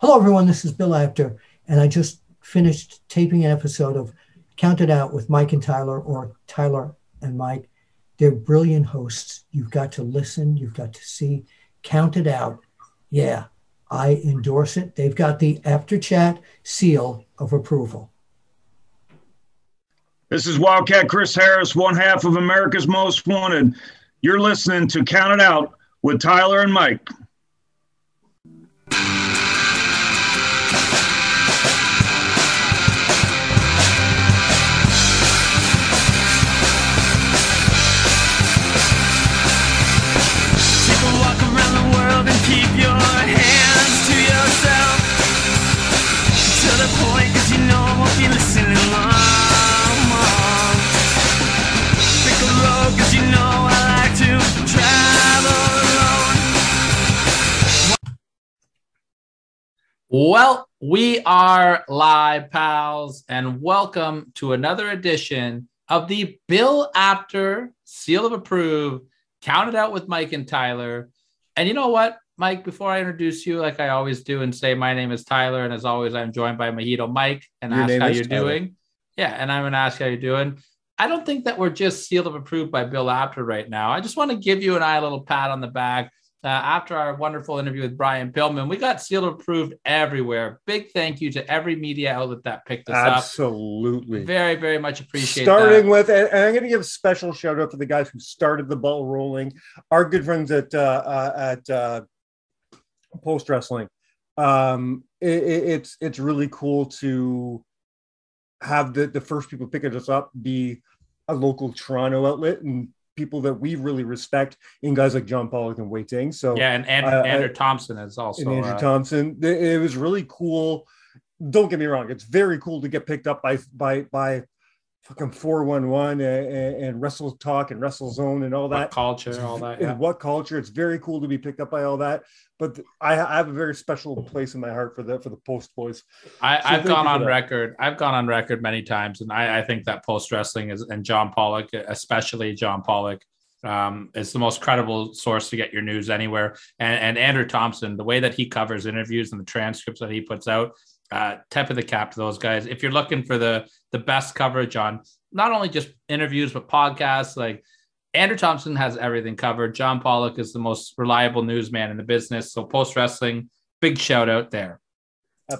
Hello, everyone. This is Bill Apter, and I just finished taping an episode of Count It Out with Mike and Tyler, or Tyler and Mike. They're brilliant hosts. You've got to listen, you've got to see. Count It Out. Yeah, I endorse it. They've got the after chat seal of approval. This is Wildcat Chris Harris, one half of America's Most Wanted. You're listening to Count It Out with Tyler and Mike. Well, we are live, pals, and welcome to another edition of the Bill Apter Seal of Approve, counted out with Mike and Tyler. And you know what, Mike, before I introduce you, like I always do, and say my name is Tyler, and as always, I'm joined by Mojito Mike and Your ask how you're Tyler. doing. Yeah, and I'm gonna ask how you're doing. I don't think that we're just sealed of approved by Bill Apter right now. I just want to give you and I a little pat on the back uh, after our wonderful interview with Brian Pillman, we got sealed approved everywhere. Big thank you to every media outlet that picked us Absolutely. up. Absolutely. Very, very much appreciate Starting that. with, and I'm going to give a special shout out to the guys who started the ball rolling, our good friends at, uh, uh, at uh, Post Wrestling. Um, it, it's, it's really cool to have the, the first people picking us up be a local Toronto outlet and people that we really respect in guys like John Pollock and Wai Ting. So yeah, and Andrew, uh, Andrew Thompson is also and Andrew uh, Thompson. It was really cool. Don't get me wrong; it's very cool to get picked up by by by fucking 411 and, and wrestle talk and wrestle zone and all that. what culture all that yeah. what culture? It's very cool to be picked up by all that but I, I, have a very special place in my heart for the for the post boys. I, so i've gone on record i've gone on record many times and i, I think that post wrestling is and john pollock especially john pollock um, is the most credible source to get your news anywhere. And, and andrew thompson the way that he covers interviews and the transcripts that he puts out uh, tip of the cap to those guys. If you're looking for the the best coverage on not only just interviews but podcasts, like Andrew Thompson has everything covered. John Pollock is the most reliable newsman in the business. So post wrestling, big shout out there.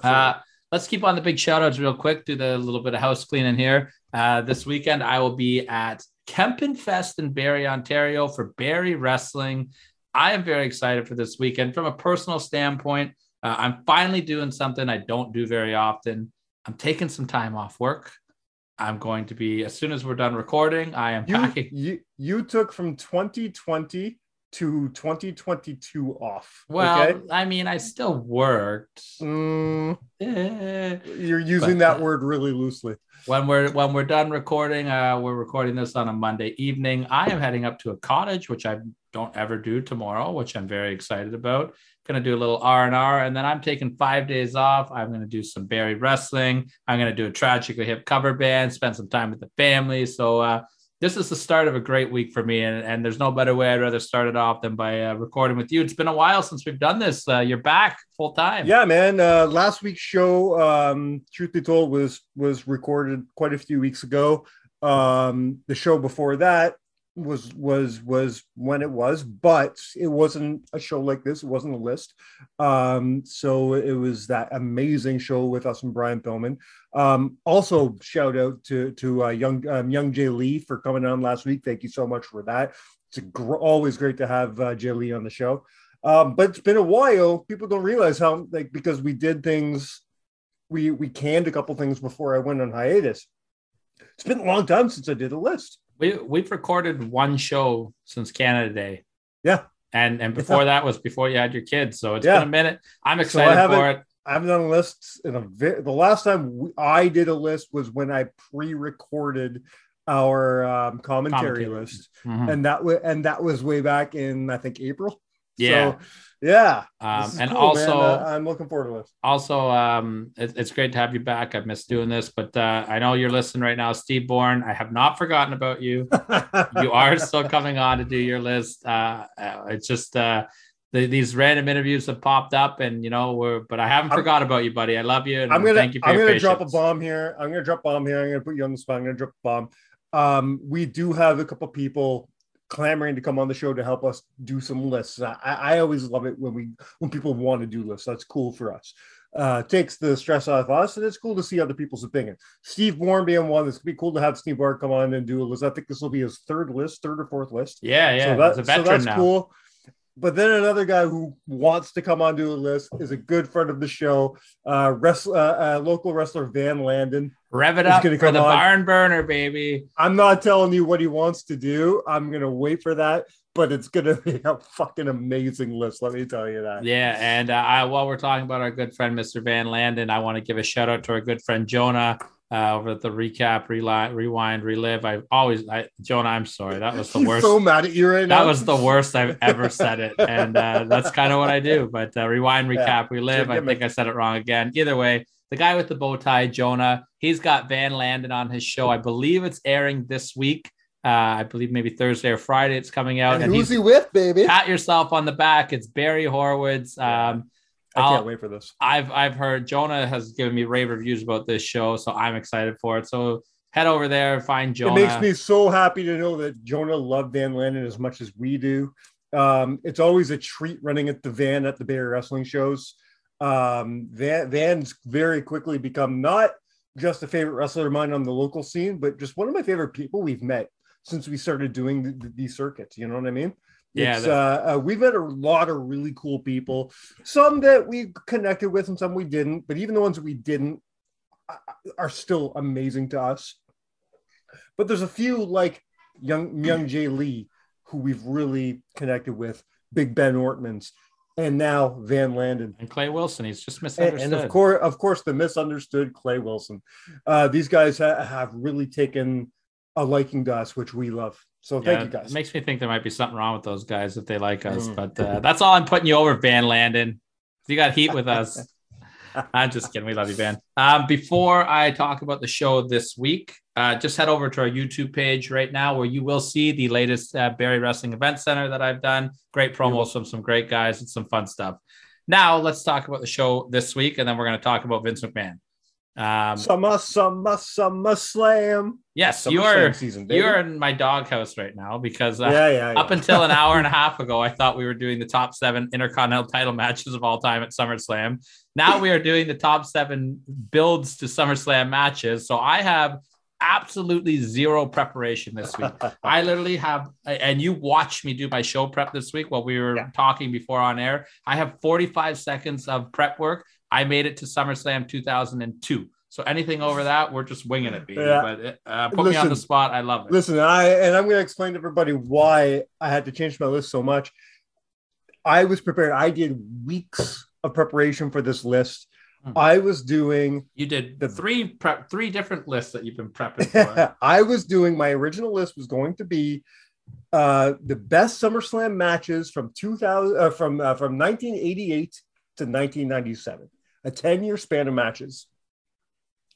Uh, let's keep on the big shout outs real quick. Do the little bit of house cleaning here. Uh, this weekend, I will be at Kempenfest in Barrie, Ontario for Barrie Wrestling. I am very excited for this weekend from a personal standpoint. Uh, I'm finally doing something I don't do very often. I'm taking some time off work. I'm going to be as soon as we're done recording. I am you, packing. You you took from 2020 to 2022 off. Well, okay? I mean, I still worked. Mm, eh, you're using that uh, word really loosely. When we're when we're done recording, uh, we're recording this on a Monday evening. I am heading up to a cottage, which I don't ever do tomorrow, which I'm very excited about going to do a little R&R and then I'm taking 5 days off. I'm going to do some Barrie wrestling. I'm going to do a tragically hip cover band, spend some time with the family. So uh, this is the start of a great week for me and, and there's no better way I'd rather start it off than by uh, recording with you. It's been a while since we've done this. Uh, you're back full time. Yeah, man. Uh, last week's show um, truth be told was was recorded quite a few weeks ago. Um, the show before that was was was when it was but it wasn't a show like this. It wasn't a list. Um so it was that amazing show with us and brian pillman um also shout out to to uh, young um, young jay lee for coming on last week. Thank you so much for that. It's gr- always great to have uh, jay lee on the show. Um but it's been a while. People don't realize how like because we did things we we canned a couple things before i went on hiatus. It's been a long time since i did a list we we've recorded one show since Canada Day. Yeah. And and before that was before you had your kids, so it's yeah. been a minute. I'm excited so for it. I haven't done lists in a vi- the last time we, I did a list was when I pre-recorded our um, commentary, commentary, list, mm-hmm. and that was and that was way back in I think April. Yeah. So, yeah. Um, and cool, also, uh, I'm looking forward to this. Also, um, it, it's great to have you back. I've missed doing this, but uh, I know you're listening right now, Steve Bourne. I have not forgotten about you. you are still coming on to do your list. Uh, uh it's just, uh, the, these random interviews have popped up, and you know, we're but I haven't I'm- forgot about you, buddy. I love you, and I'm gonna thank you for I'm gonna drop a bomb here. I'm gonna drop a bomb here. I'm gonna put you on the spot. I'm gonna drop a bomb. Um, we do have a couple people clamoring to come on the show to help us do some lists. I, I always love it when we when people want to do lists. That's cool for us. Uh, takes the stress off us, and it's cool to see other people's opinion. Steve Warren being one. It's gonna be cool to have Steve Warren come on and do a list. I think this will be his third list, third or fourth list. Yeah, yeah, so, that, so that's now. cool. But then another guy who wants to come onto the list is a good friend of the show, uh, wrestler, uh, uh, local wrestler Van Landon. Rev it up for come the on. barn burner, baby. I'm not telling you what he wants to do. I'm gonna wait for that, but it's gonna be a fucking amazing list. Let me tell you that. Yeah, and uh, I, while we're talking about our good friend Mr. Van Landen, I want to give a shout out to our good friend Jonah uh, over at the recap, reline, rewind, relive. I always, I, Jonah, I'm sorry, that was the He's worst. so mad at you right now. that was the worst I've ever said it, and uh, that's kind of what I do. But uh, rewind, Yeah. recap, relive. I Give me- think I said it wrong again. Either way, the guy with the bow tie, Jonah, he's got Van Landen on his show. I believe it's airing this week. Uh, I believe maybe Thursday or Friday. It's coming out, And and who's he's he with, baby? pat yourself on the back. It's Barry Horowitz. Um, I I'll- can't wait for this. I've I've heard Jonah has given me rave reviews about this show, so I'm excited for it. So head over there, find Jonah. It makes me so happy to know that Jonah loved Van Landen as much as we do. Um, it's always a treat running at the van at the Bay Area Wrestling shows. Um, van, Van's very quickly become not just a favorite wrestler of mine on the local scene, but just one of my favorite people we've met since we started doing the, the, these circuits. You know what I mean? Yeah, that- uh, uh, we've met a lot of really cool people, some that we connected with and some we didn't, but even the ones we didn't uh, are still amazing to us. But there's a few like young young Jay Lee who we've really connected with, Big Ben Ortmans, and now Van Landen and Clay Wilson, he's just And, misunderstood. and of course, of course, the misunderstood Clay Wilson. Uh, these guys ha- have really taken a liking to us, which we love. So thank Yeah, you guys. It makes me think there might be something wrong with those guys if they like us. Mm. But uh, that's all I'm putting you over, Van Landon. You got heat with us. I'm just kidding. We love you, Van. Um, before I talk about the show this week, uh, just head over to our YouTube page right now where you will see the latest uh, Barrie Wrestling Event Center that I've done. Great promos from some great guys and some fun stuff. Now, let's talk about the show this week, and then we're going to talk about Vince McMahon. Um, Summer, summer, summer slam. yes, Summer you are. Season. You're in my doghouse right now because uh, yeah, yeah, yeah. up until an hour and a half ago, I thought we were doing the top seven intercontinental title matches of all time at SummerSlam. Now we are doing the top seven builds to SummerSlam matches. So I have absolutely zero preparation this week. I literally have, and you watched me do my show prep this week while we were Yeah. talking before on air. I have 45 seconds of prep work. I made it to SummerSlam 2002. So anything over that, we're just winging it, baby. Yeah. But uh, put me on the spot. I love it. Listen, I and I'm going to explain to everybody why I had to change my list so much. I was prepared. I did weeks of preparation for this list. Hmm. I was doing You did The- three prep, three different lists that you've been prepping for. I was doing my original list was going to be uh the best SummerSlam matches from 2000 uh, from uh, from 1988 to 1997. A 10-year span of matches.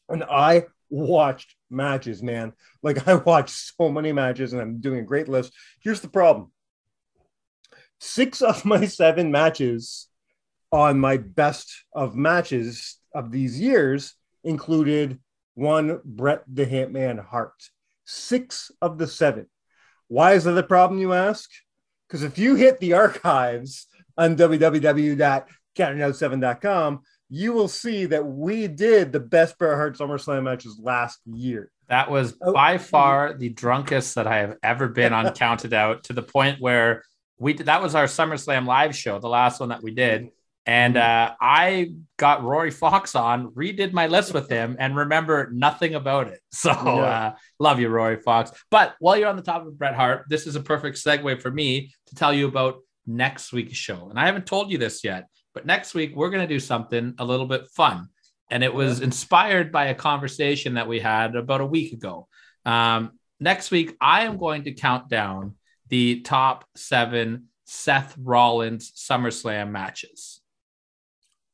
And I watched matches, man. Like I watched so many matches and I'm doing a great list. Here's the problem. 6 of my 7 matches on my best of matches of these years included one Bret the Hitman Hart. Six of the seven. Why is that a problem, you ask? Because if you hit the archives on www.countingout7.com, you will see that we did the best Bret Hart SummerSlam matches last year. That was Oh. by far the drunkest that I have ever been on Counted Out to the point where we did, that was our SummerSlam live show, the last one that we did. And Mm-hmm. uh, I got Rory Fox on, redid my list with him, and remember nothing about it. So Yeah. uh, love you, Rory Fox. But while you're on the top of Bret Hart, this is a perfect segue for me to tell you about next week's show. And I haven't told you this yet, but next week we're going to do something a little bit fun. And it was inspired by a conversation that we had about a week ago. Um, next week, I am going to count down the top seven Seth Rollins SummerSlam matches.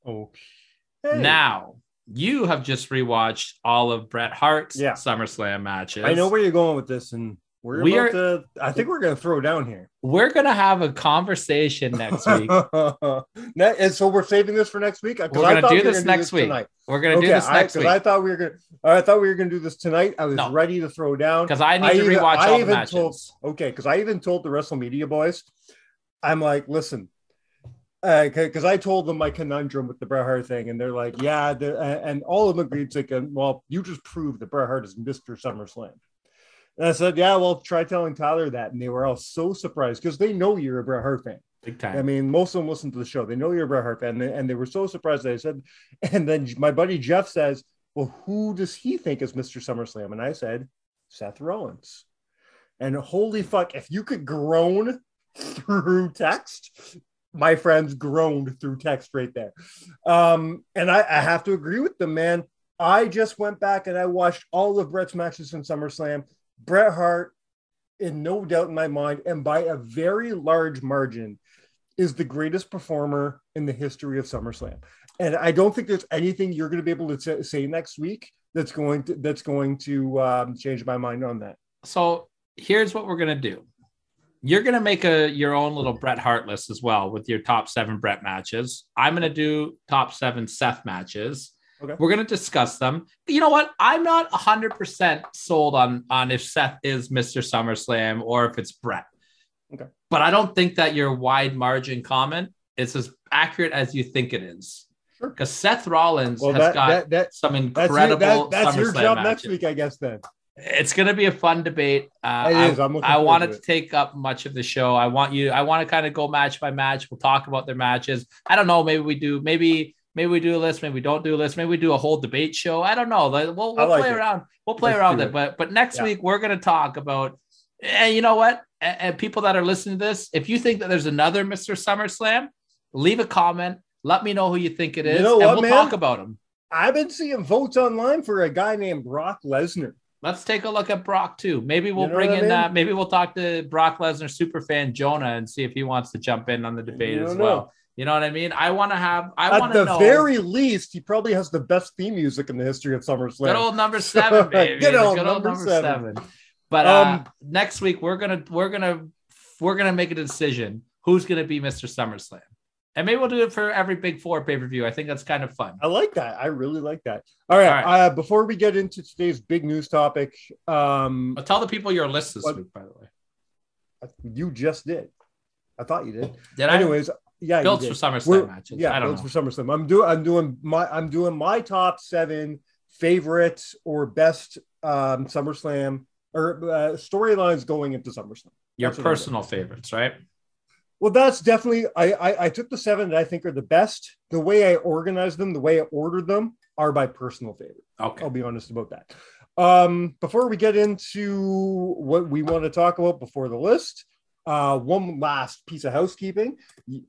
Okay. Now, you have just rewatched all of Bret Hart's Yeah. SummerSlam matches. I know where you're going with this, and We're We about are- to, I think we're going to throw down here. We're gonna have a conversation next week. And so we're saving this for next week. We're gonna do this next week. We're gonna do this next week I thought we were gonna. I thought we were gonna do this tonight. I was No. ready to throw down. because I need I to even- rewatch I all the matches. told- Okay, because I even told the WrestleMedia boys, I'm like, listen, uh, because I told them my conundrum with the Bret Hart thing, and they're like, yeah, they're- and all of them agreed, thinking, well, you just proved that Bret Hart is Mr. SummerSlam. And I said, yeah, well, try telling Tyler that, and they were all so surprised because they know you're a Bret Hart fan. Big time. I mean, most of them listen to the show. They know you're a Bret Hart fan, and they, and they were so surprised that I said. And then my buddy Jeff says, "Well, who does he think is Mr. SummerSlam?" And I said, "Seth Rollins." And holy fuck, if you could groan through text, my friends groaned through text right there. Um, and I, I have to agree with them, man. I just went back and I watched all of Bret's matches in SummerSlam. Bret Hart, in no doubt in my mind, and by a very large margin, is the greatest performer in the history of SummerSlam. And I don't think there's anything you're going to be able to say- next week that's going to that's going to um, change my mind on that. so here's what we're gonna do. You're gonna make a your own little Bret Hart list as well with your top seven Bret matches. I'm gonna do top seven Seth matches. Okay. We're gonna discuss them. You know what? I'm not hundred percent sold on on if Seth is Mr. SummerSlam or if it's Bret. Okay. But I don't think that your wide margin comment is as accurate as you think it is. Sure. Because Seth Rollins Well, has that, got that, that some that's incredible your, that, that's your job matches. next week, I guess. Then It's going to be a fun debate. Uh, It I, is. I'm I forward want to it to take up much of the show. I want you. I want to kind of go match by match. We'll talk about their matches. I don't know. Maybe we do. Maybe maybe we do a list. Maybe we don't do a list. Maybe we do a whole debate show. I don't know. We'll, we'll like play it. around. We'll play Let's around it. it. But but next Yeah. week we're going to talk about. And you know what? And, and people that are listening to this, if you think that there's another Mr. SummerSlam, leave a comment. Let me know who you think it is, You know and what, we'll man? talk about him. I've been seeing votes online for a guy named Brock Lesnar. Let's take a look at Brock too. Maybe we'll You know bring what I in. mean? Uh, maybe we'll talk to Brock Lesnar super fan Jonah and see if he wants to jump in on the debate as well. know. You know what I mean? I want to have. I At want the to know. The very least, he probably has the best theme music in the history of SummerSlam. good old number seven, baby. Good The old number seven. But uh, Um, next week we're gonna we're gonna we're gonna make a decision who's gonna be Mr. SummerSlam, and maybe we'll do it for every Big Four pay per view. I think that's kind of fun. I like that. I really like that. All right. All right. Uh, before we get into today's big news topic, um, But tell the people your list this What- week, by the way. you just did. I thought you did. Did I? Anyways, yeah, Builds did. for SummerSlam We're- matches. Yeah, I don't builds know. for SummerSlam. I'm doing. I'm doing my. I'm doing my top seven favorites or best um, SummerSlam or uh, storylines going into SummerSlam. Your That's personal favorites, right? Well, that's definitely. I, I I took the seven that I think are the best. The way I organized them, the way I ordered them, are by personal favorite. Okay. I'll be honest about that. Um, before we get into what we want to talk about before the list, uh, one last piece of housekeeping.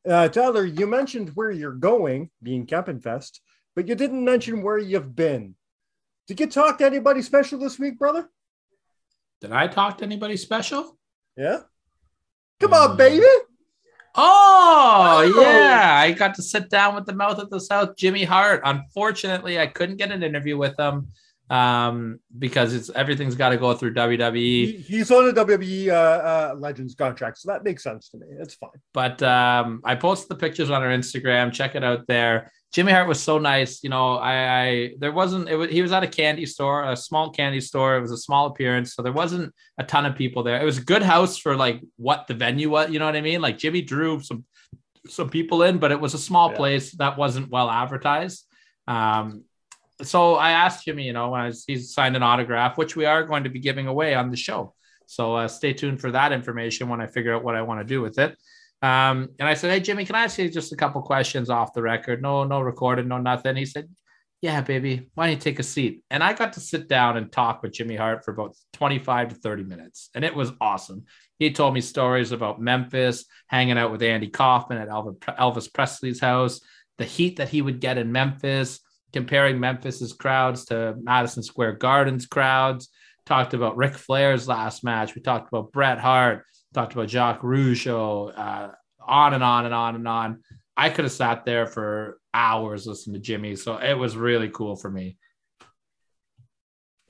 Uh, Tyler, you mentioned where you're going, being Kempenfest, but you didn't mention where you've been. Did you talk to anybody special this week, brother? Did I talk to anybody special? Yeah. Come on, Hmm. baby. Oh, Oh. yeah. I got to sit down with the mouth of the South, Jimmy Hart. Unfortunately, I couldn't get an interview with him um, because it's everything's got to go through. WWE. He, he's on a WWE uh, uh, Legends contract, so that makes sense to me. It's fine. But um, I posted the pictures on our Instagram. Check it out there. Jimmy Hart was so nice. You know, I, I there wasn't. It was, he was at a candy store, a small candy store. It was a small appearance, so there wasn't a ton of people there. It was a good house for like what the venue was. You know what I mean? Like Jimmy drew some some people in, but it was a small Yeah. place that wasn't well advertised. Um, so I asked Jimmy, you know, I he signed an autograph, which we are going to be giving away on the show. So uh, stay tuned for that information when I figure out what I want to do with it. Um, and I said, Hey, Jimmy, can I ask you just a couple questions off the record? No, no recorded, no nothing. He said, Yeah, baby, why don't you take a seat? And I got to sit down and talk with Jimmy Hart for about 25 to 30 minutes. And it was awesome. He told me stories about Memphis, hanging out with Andy Kaufman at Elvis Presley's house, the heat that he would get in Memphis, comparing Memphis's crowds to Madison Square Garden's crowds. Talked about Ric Flair's last match. We talked about Bret Hart talked about Jacques Rougeau, uh, on and on and on and on. I could have sat there for hours listening to Jimmy, so it was really cool for me.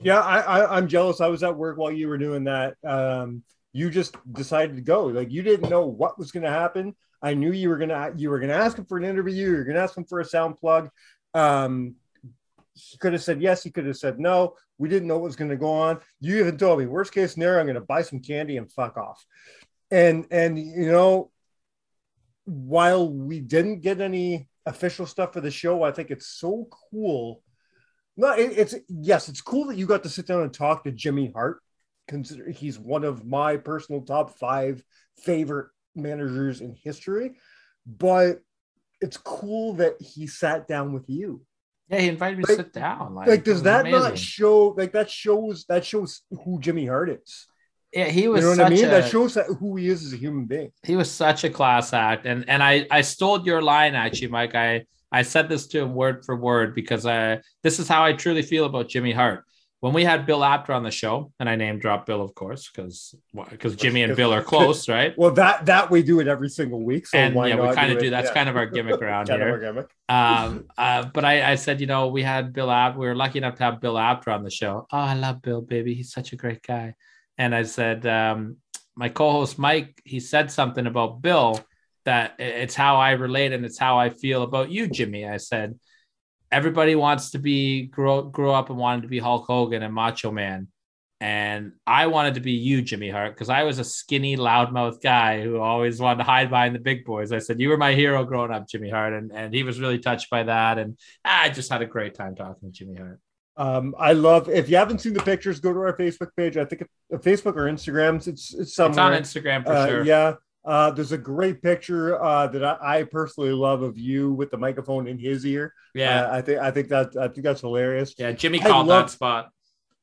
Yeah, I, I'm jealous. I was at work while you were doing that. Um, you just decided to go. Like you didn't know what was going to happen. I knew you were gonna you were gonna ask him for an interview. You're gonna ask him for a sound plug. Um, he could have said yes. He could have said no. We didn't know what was going to go on. You even told me worst case scenario, I'm going to buy some candy and fuck off. And and you know, while we didn't get any official stuff for the show, I think it's so cool. No, it, it's yes, it's cool that you got to sit down and talk to Jimmy Hart. Consider he's one of my personal top five favorite managers in history, but it's cool that he sat down with you. Yeah, he invited me like, to sit down. Like, like does that amazing. not show? Like that shows that shows who Jimmy Hart is. Yeah, he was. You know what I mean? A, that shows that who he is as a human being. He was such a class act, and and I I stole your line actually, Mike. I I said this to him word for word because I this is how I truly feel about Jimmy Hart. When we had Bill Apter on the show, and I name drop Bill, of course, because because Jimmy and Bill are close, right? Well, that that we do it every single week, so and, yeah, we kind of do. That's yeah. kind of our gimmick around here. Gimmick. Um, uh, but I, I said, you know, we had Bill Apter. We were lucky enough to have Bill Apter on the show. Oh, I love Bill, baby. He's such a great guy. And I said, um, my co-host Mike, he said something about Bill that it's how I relate and it's how I feel about you, Jimmy. I said, everybody wants to be grow grow up and wanted to be Hulk Hogan and Macho Man. And I wanted to be you, Jimmy Hart, because I was a skinny, loudmouth guy who always wanted to hide behind the big boys. I said, You were my hero growing up, Jimmy Hart. And, and he was really touched by that. And I just had a great time talking to Jimmy Hart. Um, I love if you haven't seen the pictures, go to our Facebook page. I think Facebook or Instagram. It's it's somewhere. It's on Instagram for uh, sure. Yeah. Uh, there's a great picture uh, that I, I, personally love of you with the microphone in his ear. Yeah, uh, I think I think that I think that's hilarious. Yeah, Jimmy called love, that spot.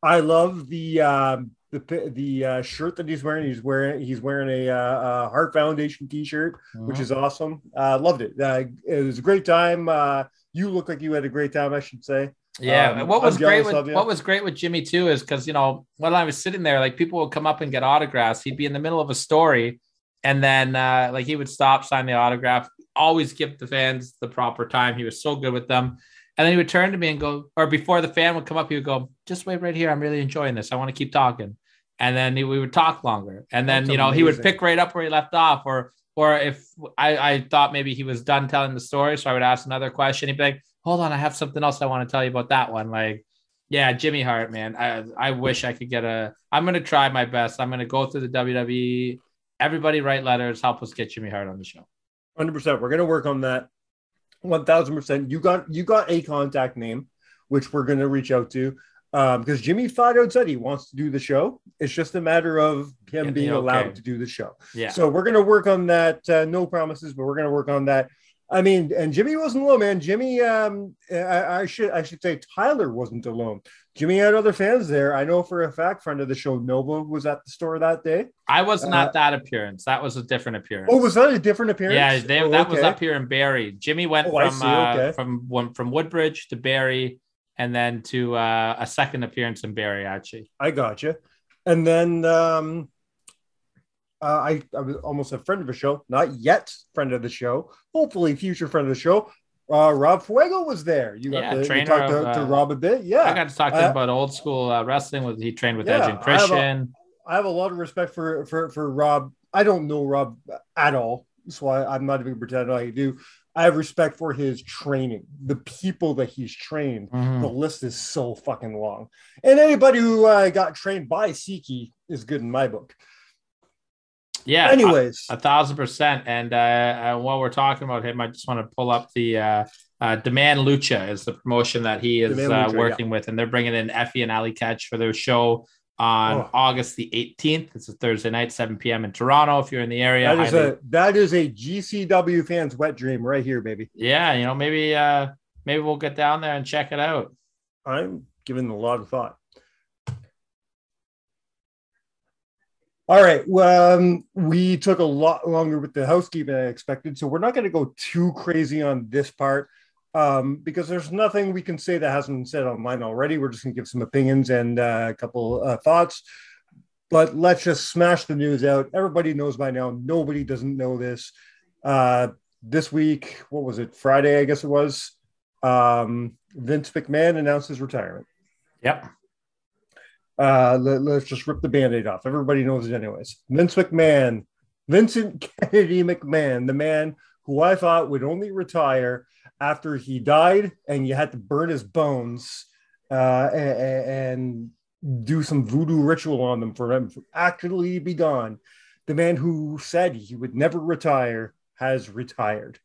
I love the um, the the uh, shirt that he's wearing. He's wearing he's wearing a, uh, a Hart Foundation T-shirt, uh-huh. which is awesome. Uh, loved it. Uh, it was a great time. Uh, you look like you had a great time. I should say. Yeah, um, what was great with what was great with Jimmy too is because you know when I was sitting there, like people would come up and get autographs. He'd be in the middle of a story, and then uh, like he would stop, sign the autograph, always give the fans the proper time. He was so good with them. And then he would turn to me and go, or before the fan would come up, he would go, "Just wait right here. I'm really enjoying this. I want to keep talking." And then he, we would talk longer. And then That's you know amazing. he would pick right up where he left off, or or if I, I thought maybe he was done telling the story, so I would ask another question. He'd be like, "Hold on, I have something else I want to tell you about that one." Like, yeah, Jimmy Hart, man. I I wish I could get a. I'm gonna try my best. I'm gonna go through the WWE everybody write letters, help us get Jimmy Hart on the show. 100%. We're going to work on that. 1000%. You got you got a contact name which we're going to reach out to um, because Jimmy out said he wants to do the show. It's just a matter of him being okay. allowed to do the show. Yeah. So we're going to work on that. Uh, no promises, but we're going to work on that. I mean, and Jimmy wasn't alone, man. Jimmy, um, I, I, should I should say Tyler wasn't alone. Jimmy had other fans there. I know for a fact, friend of the show, Nova was at the store that day. I was not uh, that appearance. That was a different appearance. Oh, was that a different appearance? Yeah, they, oh, that okay. was up here in Barrie. Jimmy went oh, from uh, okay. from from Woodbridge to Barrie, and then to uh, a second appearance in Barrie. Actually, I got you. And then um, uh, I, I was almost a friend of the show, not yet friend of the show, hopefully future friend of the show. Uh, Rob Fuego was there. You got yeah, to, talk to, to, Rob a bit. Yeah, I got to talk to him uh, about old school uh, wrestling. With he trained with yeah, Edge and Christian. I have, a, I have a lot of respect for for for Rob. I don't know Rob at all, so I, I'm not even pretending I do. I have respect for his training, the people that he's trained. Mm-hmm. The list is so fucking long, and anybody who uh, got trained by Siki is good in my book. Yeah. Anyways, a, a thousand percent. And uh, uh, while we're talking about him, I just want to pull up the uh, uh, Demand Lucha is the promotion that he is uh, Lucha, working yeah. with, and they're bringing in Effy and Allie Katch for their show on oh. August the 18th. It's a Thursday night, 7 p.m. in Toronto. If you're in the area, that is highly... a that is a GCW fans wet dream right here, baby. Yeah, you know maybe uh maybe we'll get down there and check it out. I'm giving a lot of thought. All right. Well, um, we took a lot longer with the housekeeping than I expected, so we're not going to go too crazy on this part um, because there's nothing we can say that hasn't been said online already. We're just going to give some opinions and uh, a couple uh, thoughts. But let's just smash the news out. Everybody knows by now. Nobody doesn't know this. Uh, this week, what was it? Friday, I guess it was. Um, Vince McMahon announced his retirement. Yep. Uh, let, us just rip the band-aid off. Everybody knows it anyways. Vince McMahon, Vincent Kennedy McMahon, the man who I thought would only retire after he died and you had to burn his bones uh, and, and do some voodoo ritual on them for him to actually be gone. The man who said he would never retire has retired.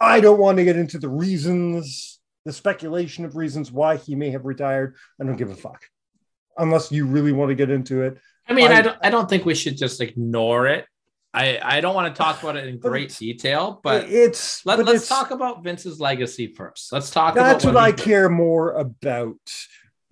I don't want to get into the reasons, the speculation of reasons why he may have retired. I don't give a fuck. Unless you really want to get into it. I mean, I, I don't, I don't think we should just ignore it. I, I don't want to talk about it in great detail, but it's let, us talk about Vince's legacy first. Let's talk. That's what, what I care more about.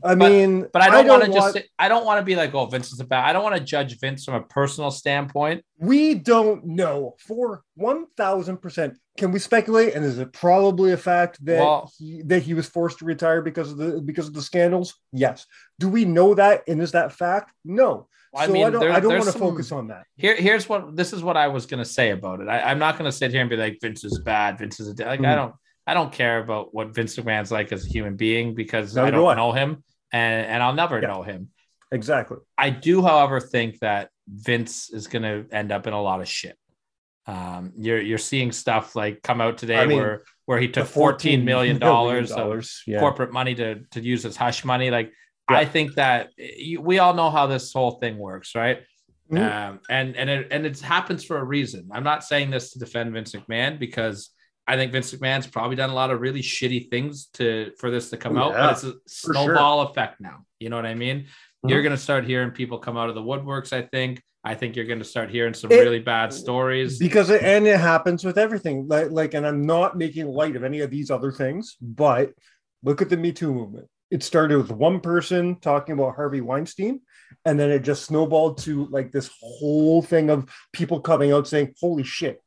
I mean, but I don't, don't want to just. Say, I don't want to be like, oh, Vince is a bad. I don't want to judge Vince from a personal standpoint. We don't know for one thousand percent. Can we speculate? And is it probably a fact that well, he, that he was forced to retire because of the because of the scandals? Yes. Do we know that? And is that fact? No. Well, so I mean, I don't, there, I don't want to focus on that. Here, here's what this is what I was going to say about it. I, am not going to sit here and be like Vince is bad. Vince is a like. Mm. I don't. I don't care about what Vince McMahon's like as a human being because I don't know him and and I'll never yeah. know him. Exactly. I do, however, think that Vince is going to end up in a lot of shit. Um, you're you're seeing stuff like come out today I mean, where where he took fourteen million dollars of yeah. corporate money to to use as hush money. Like yeah. I think that we all know how this whole thing works, right? Mm-hmm. Um, and and it and it happens for a reason. I'm not saying this to defend Vince McMahon because I think Vince McMahon's probably done a lot of really shitty things to for this to come oh, out, but it's a snowball sure. effect now. You know what I mean? Mm-hmm. You're going to start hearing people come out of the woodworks. I think. I think you're going to start hearing some it, really bad stories because it, and it happens with everything. Like, like, and I'm not making light of any of these other things, but look at the Me Too movement. It started with one person talking about Harvey Weinstein, and then it just snowballed to like this whole thing of people coming out saying, "Holy shit,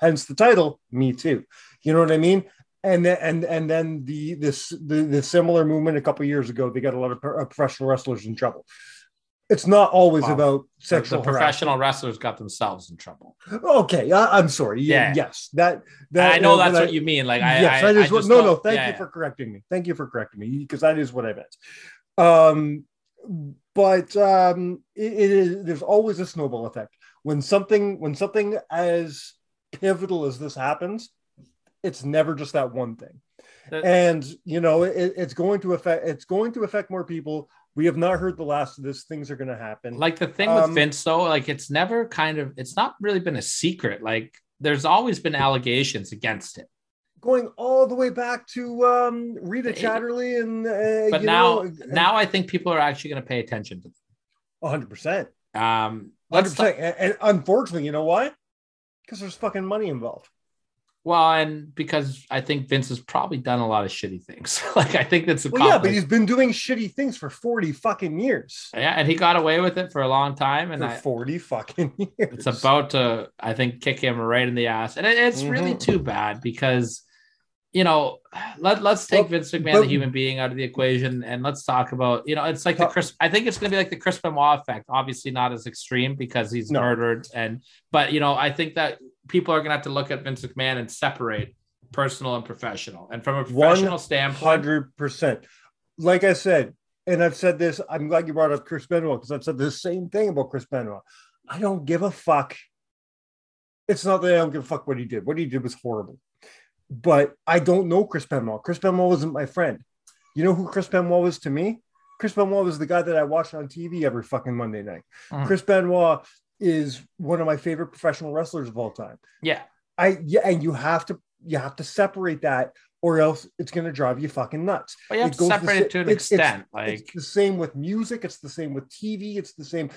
hence the title me too. You know what i mean? And then and and then the this the, the similar movement a couple years ago they got a lot of uh, professional wrestlers in trouble. It's not always wow. about sexual the professional wrestlers got themselves in trouble. Okay I, am sorry. Yeah. yes that that i know that's what I, you mean like I, yes I, that is what no no thank yeah, you yeah. for correcting me. Thank you for correcting me because that is what i meant. Um but um it, it is there's always a snowball effect. When something when something as pivotal as this happens, it's never just that one thing. and you know, it, it's going to affect it's going to affect more people. We have not heard the last of this. Things are going to happen. Like the thing with um, Vince, though, like it's never kind of it's not really been a secret. Like there's always been allegations against it going all the way back to um, Rita Chatterton and uh, but now know, now I think people are actually going to pay attention to them. 100 percent um 100 and unfortunately you know why because there's fucking money involved. Well, and because I think Vince has probably done a lot of shitty things. like I think that's a well, yeah, but he's been doing shitty things for forty fucking years. Yeah, and he got away with it for a long time. And for I, forty fucking years, it's about to, I think, kick him right in the ass, and it, it's mm-hmm. really too bad because, you know, let let's take well, Vince McMahon, but, the human being, out of the equation, and let's talk about, you know, it's like the Chris. I think it's going to be like the Chris Benoit effect. Obviously, not as extreme because he's no. murdered, and but you know, I think that people are going to have to look at Vince McMahon and separate personal and professional. And from a professional 100%. standpoint, hundred percent. Like I said, and I've said this. I'm glad you brought up Chris Benoit because I've said the same thing about Chris Benoit. I don't give a fuck. It's not that I don't give a fuck what he did. What he did was horrible. But I don't know Chris Benoit. Chris Benoit wasn't my friend. You know who Chris Benoit was to me? Chris Benoit was the guy that I watched on TV every fucking Monday night. Mm. Chris Benoit is one of my favorite professional wrestlers of all time. Yeah. I yeah, and you have to you have to separate that or else it's going to drive you fucking nuts. Well, you have it to separate it to an it's, extent. It's, like it's the same with music. It's the same with TV. It's the same.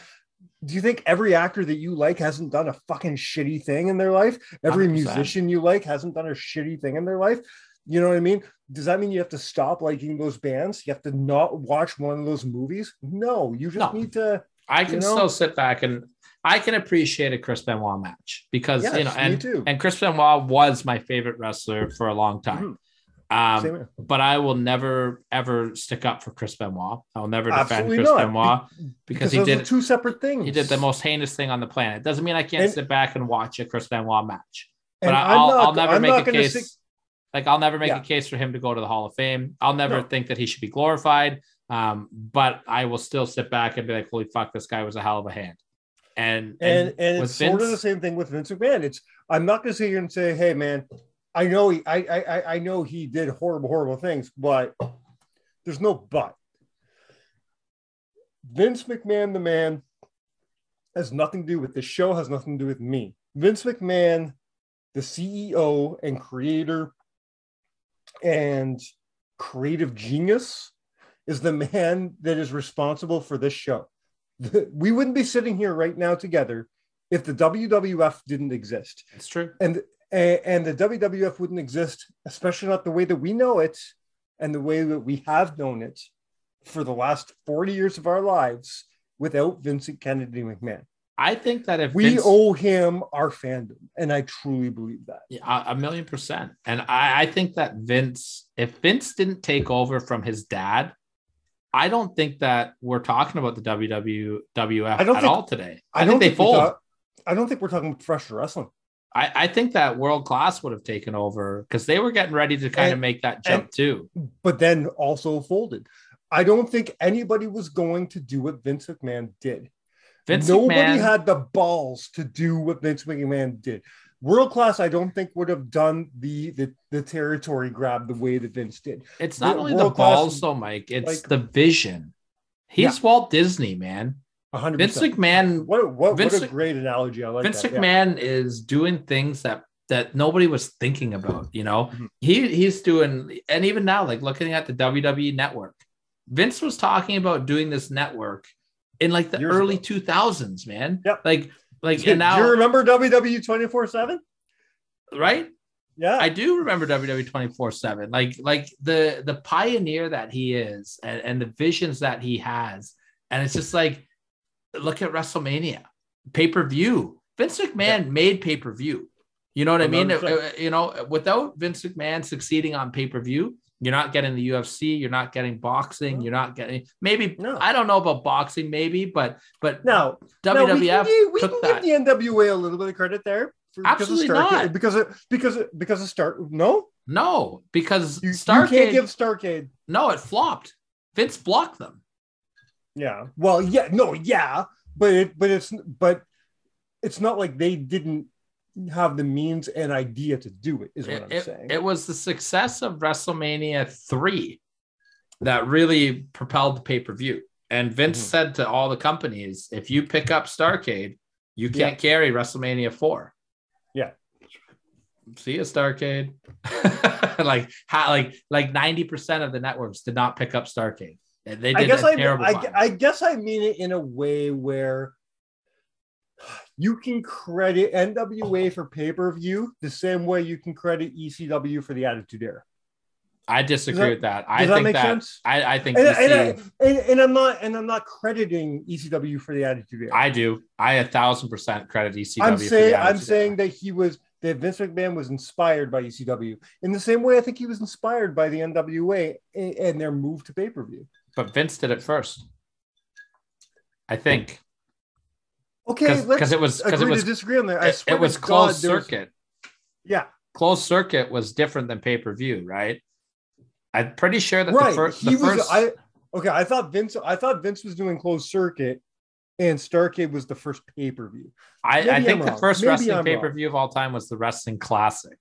Do you think every actor that you like hasn't done a fucking shitty thing in their life? Every 100%. musician you like hasn't done a shitty thing in their life. You know what I mean? Does that mean you have to stop liking those bands? You have to not watch one of those movies? No, you just no. need to. I can you know? still sit back and I can appreciate a Chris Benoit match because yes, you know, and and Chris Benoit was my favorite wrestler for a long time. Mm-hmm. Um, but I will never ever stick up for Chris Benoit. I will never defend Absolutely Chris not. Benoit because, because he did two separate things. He did the most heinous thing on the planet. Doesn't mean I can't and, sit back and watch a Chris Benoit match. But I'll, not, I'll, never I'm make a case. Like I'll never make yeah. a case for him to go to the Hall of Fame. I'll never no. think that he should be glorified. Um, but I will still sit back and be like, holy fuck, this guy was a hell of a hand. And and and, with it's sort of the same thing with Vince McMahon. It's I'm not going to sit here and say, hey man, I know he I, I I- I know he did horrible horrible things, but there's no but. Vince McMahon, the man, has nothing to do with the show. Has nothing to do with me. Vince McMahon, the CEO and creator and creative genius, is the man that is responsible for this show we wouldn't be sitting here right now together if the WWF didn't exist, it's true. and and, and the WWF wouldn't exist, especially not the way that we know it and the way that we have known it for the last forty years of our lives without Vincent Kennedy McMahon. I think that if We Vince- owe him our fandom, and I truly believe that. Yeah, a, million percent. And I, I think that Vince, if Vince didn't take over from his dad, I don't think that we're talking about the WWF I don't at think- all today. I, I, think don't they fold. talk- I don't think we're talking about professional wrestling. I, I think that world class would have taken over because they were getting ready to kind of make that jump and- too. but then also folded. I don't think anybody was going to do what Vince McMahon did. Vince Nobody McMahon, had the balls to do what Vince McMahon did. World class, I don't think would have done the the, the territory grab the way that Vince did. it's not Wo- only the balls though, Mike. It's like- the vision. He's Walt Disney, man. Hundred Vince. McMahon What, what, Vince what a great analogy! I like Vince that. yeah. McMahon is doing things that that nobody was thinking about. You know, Mhm. he he's doing, and even now, like looking at the WWE network, Vince was talking about doing this network in like the Years early ago. two thousands, man. Yep. Like like Do and now you remember WWE twenty four seven? right. Yeah, I do remember WWE 24 7. Like, like the the pioneer that he is and, and the visions that he has. And it's just like, look at WrestleMania, pay-per-view. Vince McMahon made pay-per-view. You know what I mean? 100%. Uh, You know, without Vince McMahon succeeding on pay-per-view, you're not getting the UFC, you're not getting boxing, No. you're not getting maybe No. I don't know about boxing, maybe, but but now WWF now, we can, give- we can that. give the NWA a little bit of credit there. for- Absolutely because of not. because of because of, because of start. No, no, because you, you Starcade, can't give Starcade. no, it flopped. Vince blocked them. Yeah. Well, yeah, no, yeah, but it, but it's, but it's not like they didn't have the means and idea to do it. Is what it, I'm it- saying. it was the success of WrestleMania 3 that really propelled the pay per view. And Vince Mhm. said to all the companies, if you pick up Starcade, you can't carry WrestleMania 4. Yeah. See you, Starcade. like how like like 90% of the networks did not pick up Starcade. They did I guess I, terrible I. I guess I mean it in a way where you can credit NWA for pay per view the same way you can credit ECW for the Attitude Era. I disagree that- with that. I Does that think make that sense? I, I think And, EC and, I, I'm not and I'm not crediting ECW for the Attitude Era. I do. I a thousand percent credit ECW. I'm for the saying I'm saying Era. that he was that Vince McMahon was inspired by ECW in the same way I think he was inspired by the NWA and, and their move to pay per view. But Vince did it first. I think Okay, because let's it was because it was disagree on that. I it, swear it was closed God, was- circuit. yeah, Closed circuit was different than pay per view, right? I'm pretty sure that right. the first he the was. first I okay. I thought Vince. I thought Vince was doing closed circuit, and Starcade was the first pay per view. I, I think I'm the wrong. first Maybe wrestling pay per view of all time was the Wrestling Classic,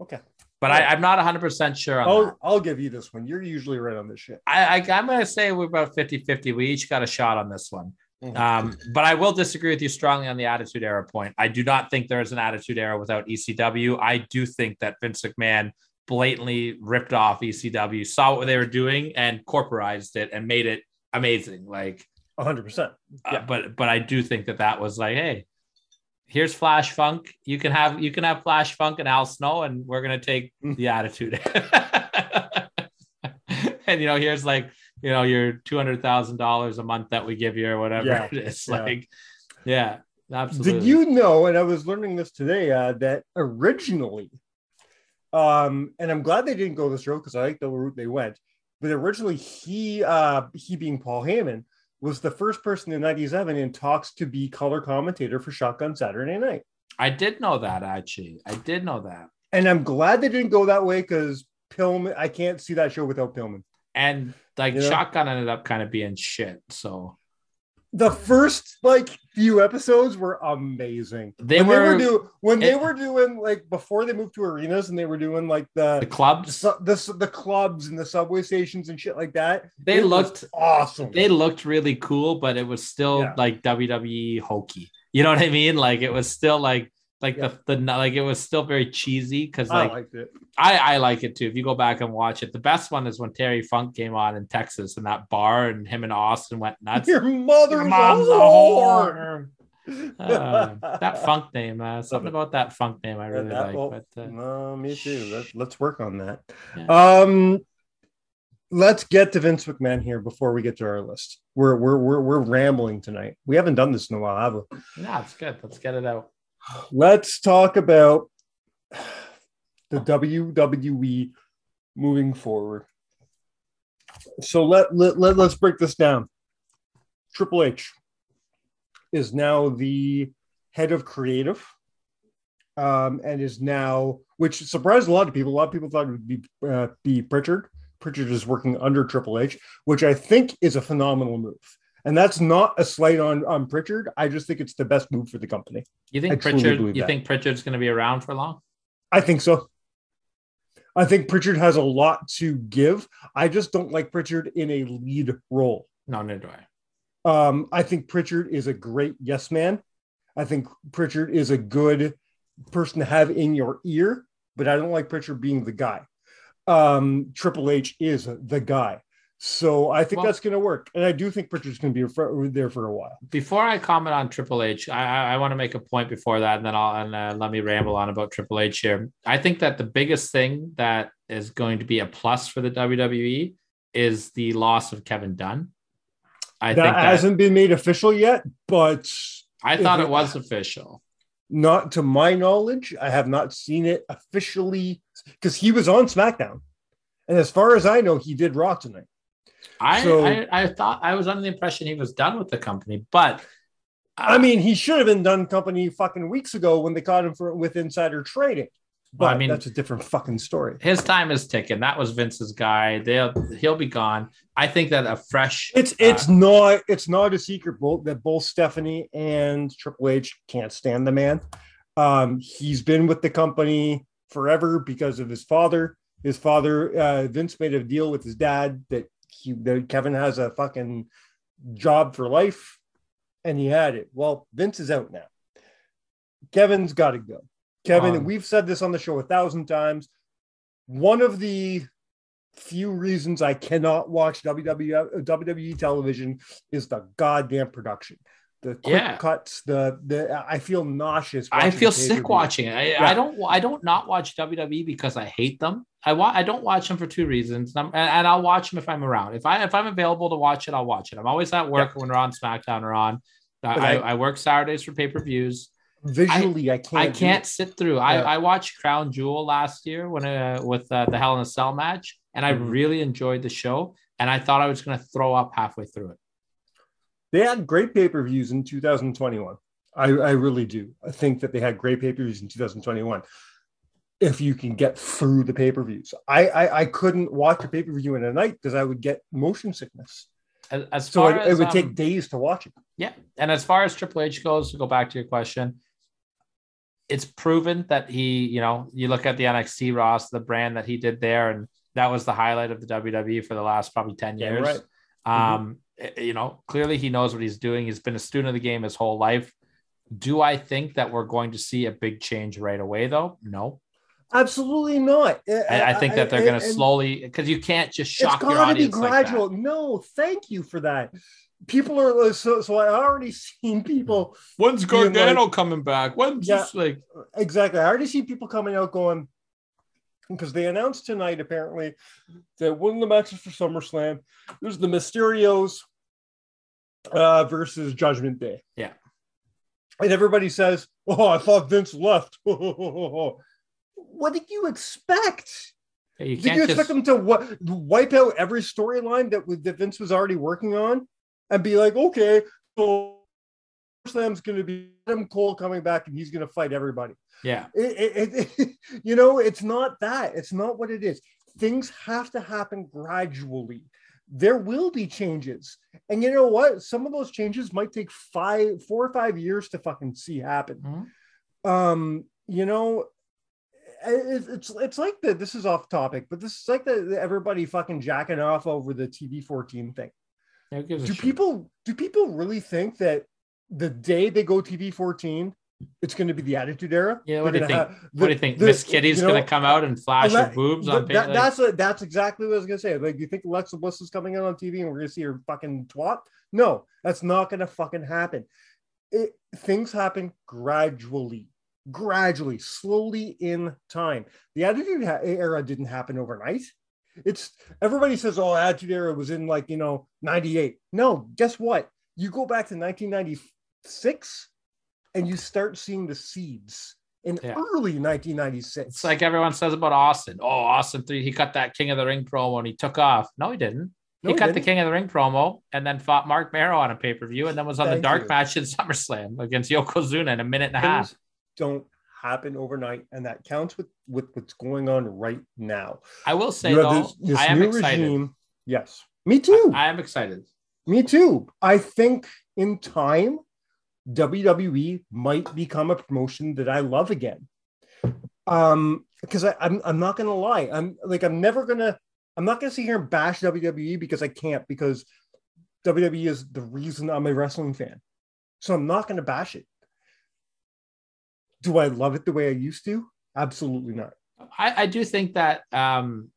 Okay, but I, I'm not 100 percent sure on that. I'll I'll give you this one. You're usually right on this shit. I, I I'm gonna say we're about 50 50. We each got a shot on this one. Mhm. Um, but I will disagree with you strongly on the Attitude Era point. I do not think there is an Attitude Era without ECW. I do think that Vince McMahon blatantly ripped off ECW, saw what they were doing, and corporized it and made it amazing. Like, hundred percent. uh, Yeah. but but I do think that that was like, hey, here's Flash Funk. You can have you can have Flash Funk and Al Snow, and we're gonna take Mm. the Attitude. and you know, here's like you know your two hundred thousand dollars a month that we give you or whatever Yeah, it is. yeah. Like, yeah, absolutely. Did you know? And I was learning this today uh, that originally, um, and I'm glad they didn't go this route because I like the route they went. But originally, he, uh, he being Paul Heyman, was the first person in '97 in talks to be color commentator for Shotgun Saturday Night. I did know that actually. I did know that. And I'm glad they didn't go that way because Pillman. I can't see that show without Pillman. and like You know? Shotgun ended up kind of being shit. So the first like few episodes were amazing. They when were- they were do, when they were doing like before they moved to arenas and they were doing like the the clubs, su- the, the clubs and the subway stations and shit like that. they looked awesome. they looked really cool, but it was still Yeah. like WWE hokey. You know what I mean? Like it was still like like the, the like it was still very cheesy because I like liked it. I, I like it too. If you go back and watch it, the best one is when Terry Funk came on in Texas in that bar and him and Austin went nuts. Your mother's Your mom's a a whore. Uh, that funk name, uh, something about that funk name I really That- like. well, but uh, no, me too. Let's, let's work on that. Yeah. Um, let's get to Vince McMahon here before we get to our list. We're we're we're, we're rambling tonight. We haven't done this in a while, have we? no, it's good. Let's get it out. Let's talk about the WWE moving forward. So let, let, let let's break this down. Triple H is now the head of creative, um, and is now, which surprised a lot of people. A lot of people thought it would be uh, be Pritchard. Pritchard is working under Triple H, which I think is a phenomenal move. And that's not a slight on on Pritchard. I just think it's the best move for the company. You think Pritchard? You that. think Pritchard's going to be around for long? I think so. I think Pritchard has a lot to give. I just don't like Pritchard in a lead role. No, neither do I. Um, I think Pritchard is a great yes man. I think Pritchard is a good person to have in your ear, but I don't like Pritchard being the guy. Um, Triple H is the guy. So I think Well- that's going to work. And I do think Pritchard's going to be there for a while. Before I comment on Triple H, I, I, I want to make a point before that, and then I'll and uh, let me ramble on about Triple H here. I think that the biggest thing that is going to be a plus for the WWE is the loss of Kevin Dunn. I that, think that, hasn't been made official yet, but I thought it was official. Not to my knowledge. I have not seen it officially because he was on SmackDown. And as far as I know, he did Raw tonight. I, So- I I thought I was under the impression he was done with the company, but I mean, he should have been done company fucking weeks ago when they caught him for with insider trading. But Well, I mean- that's a different fucking story. his time is ticking. That was Vince's guy. They'll he'll be gone. I think that a fresh It's it's not it's not a secret both that both Stephanie and Triple H can't stand the man. Um, he's been with the company forever because of his father. His father, uh, Vince, made a deal with his dad that he Kevin has a fucking job for life, and he had it. Well, Vince is out now. Kevin's got to go. Kevin, Um, we've said this on the show a thousand times. One of the few reasons I cannot watch WWE, WWE television is the goddamn production. The quick Yeah. cuts, the the I feel nauseous. I feel sick watching it. I, Yeah. I don't. I don't not watch WWE because I hate them. I I don't watch them for two reasons, and, and, I'll watch them if I'm around. If I if I'm available to watch it, I'll watch it. I'm always at work when we're on SmackDown or on. I, I, I- work Saturdays for pay per views. Visually, I, can't. I can't it. sit through. I, Yeah. I watched Crown Jewel last year when uh, with uh, the Hell in a Cell match, and I Mhm. really enjoyed the show. And I thought I was going to throw up halfway through it. They had great pay per views in 2021. I, I really do. I think that they had great pay per views in 2021. If you can get through the pay per views, I, I I couldn't watch a pay per view in a night because I would get motion sickness. As, as So far it, as, it would um, take days to watch it. Yeah. And as far as Triple H goes, to go back to your question, it's proven that he, you know, you look at the NXT Ross, the brand that he did there, and that was the highlight of the WWE for the last probably 10 Yeah, years. right. Um, eh, Eh, eh, you know, clearly he knows what he's doing. He's been a student of the game his whole life. Do I think that we're going to see a big change right away, though? No. Absolutely not. Eh, I, I think that they're going to slowly, because you can't just shock It's shock your got to be audience. like that. gradual. no, thank you for that. People are uh, so. So I already seen people When's Being like- Gargano coming back? When's Yeah. this like? exactly. I already see people coming out going because they announced tonight apparently that one of the matches for SummerSlam was the Mysterios uh, versus Judgment Day. Yeah. and everybody says, "Oh, I thought Vince left." what did you expect? You Did you expect just. them to wa- wipe out every storyline that, that Vince was already working on and be like, okay, so Slam's going to be Adam Cole coming back and he's going to fight everybody? Yeah. It, it, it, you know, it's not that. It's not what it is. things have to happen gradually. There will be changes. And you know what? Some of those changes might take five, four or five years to fucking see happen. Mhm. Um, you know, it- it's it's like the this is off topic, but this is like the, the everybody fucking jacking off over the TV 14 thing. Do people do people really think that the day they go TV 14, it's going to be the Attitude Era? Yeah, what do you think? have- what do you think? the- Miss Kitty's you know, gonna come out and flash her boobs on that- like- that's what that's exactly what I was gonna say. Like, do you think Alexa Bliss is coming out on TV and we're gonna see her fucking twat? No, that's not gonna fucking happen. It things happen gradually, gradually, slowly in time. The Attitude Era didn't happen overnight. It's everybody says, "Oh, Attitude Era was in like you know '98." No, guess what? You go back to 1996, and you start seeing the seeds in Yeah. early 1996. It's like everyone says about Austin. Oh, Austin three. He cut that King of the Ring promo and he took off. No, he didn't. No, he cut the didn't. King of the Ring promo and then fought Marc Mero on a pay per view and then was on the dark you. match in SummerSlam against Yokozuna in a minute and a half. don't happen overnight, and that counts with with what's going on right now. I will say though, this, this I am new excited. regime. Yes, me too. I am excited. me too. I think in time, WWE might become a promotion that I love again. Um, because I'm I'm not gonna lie. I'm like I'm never gonna I'm not gonna sit here and bash WWE because I can't because WWE is the reason I'm a wrestling fan. So I'm not gonna bash it. Do I love it the way I used to? Absolutely not. I, I do think that um,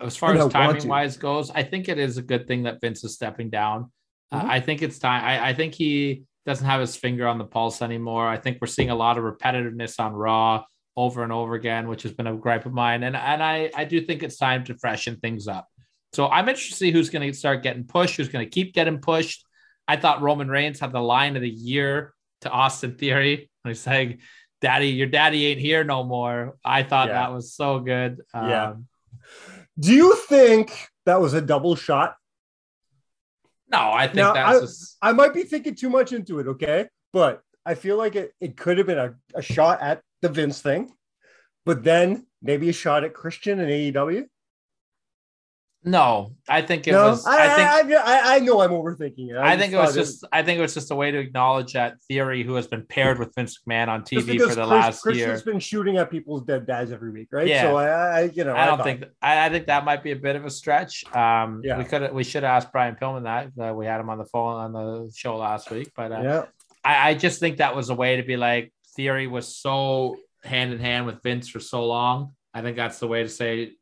as far as timing wise goes, I think it is a good thing that Vince is stepping down. Uh, Mhm. I think it's time. I, I think he doesn't have his finger on the pulse anymore. I think we're seeing a lot of repetitiveness on Raw over and over again, which has been a gripe of mine. And and I I do think it's time to freshen things up. So I'm interested to see who's going to start getting pushed, who's going to keep getting pushed. I thought Roman Reigns had the line of the year to Austin Theory. when He's saying, "Daddy, your daddy ain't here no more." I thought Yeah. that was so good. Yeah. Um, Do you think that was a double shot? No, I think Now, that's I- just I might be thinking too much into it, okay? But I feel like it, it could have been a, a shot at the Vince thing, but then maybe a shot at Christian and AEW. No. I think it no, was. I, I think. I, I, I know I'm overthinking it. I think it was just. I think it was just a way to acknowledge that theory, who has been paired with Vince McMahon on TV for the Chris- last Christian's year. been shooting at people's dead dads every week, right? Yeah. So I, I you know, I don't think. I, I think that might be a bit of a stretch. Um, Yeah. we could. We should asked Brian Pillman that. Uh, we had him on the phone on the show last week, but uh, Yeah, I, I just think that was a way to be like theory was so hand in hand with Vince for so long. I think that's the way to say,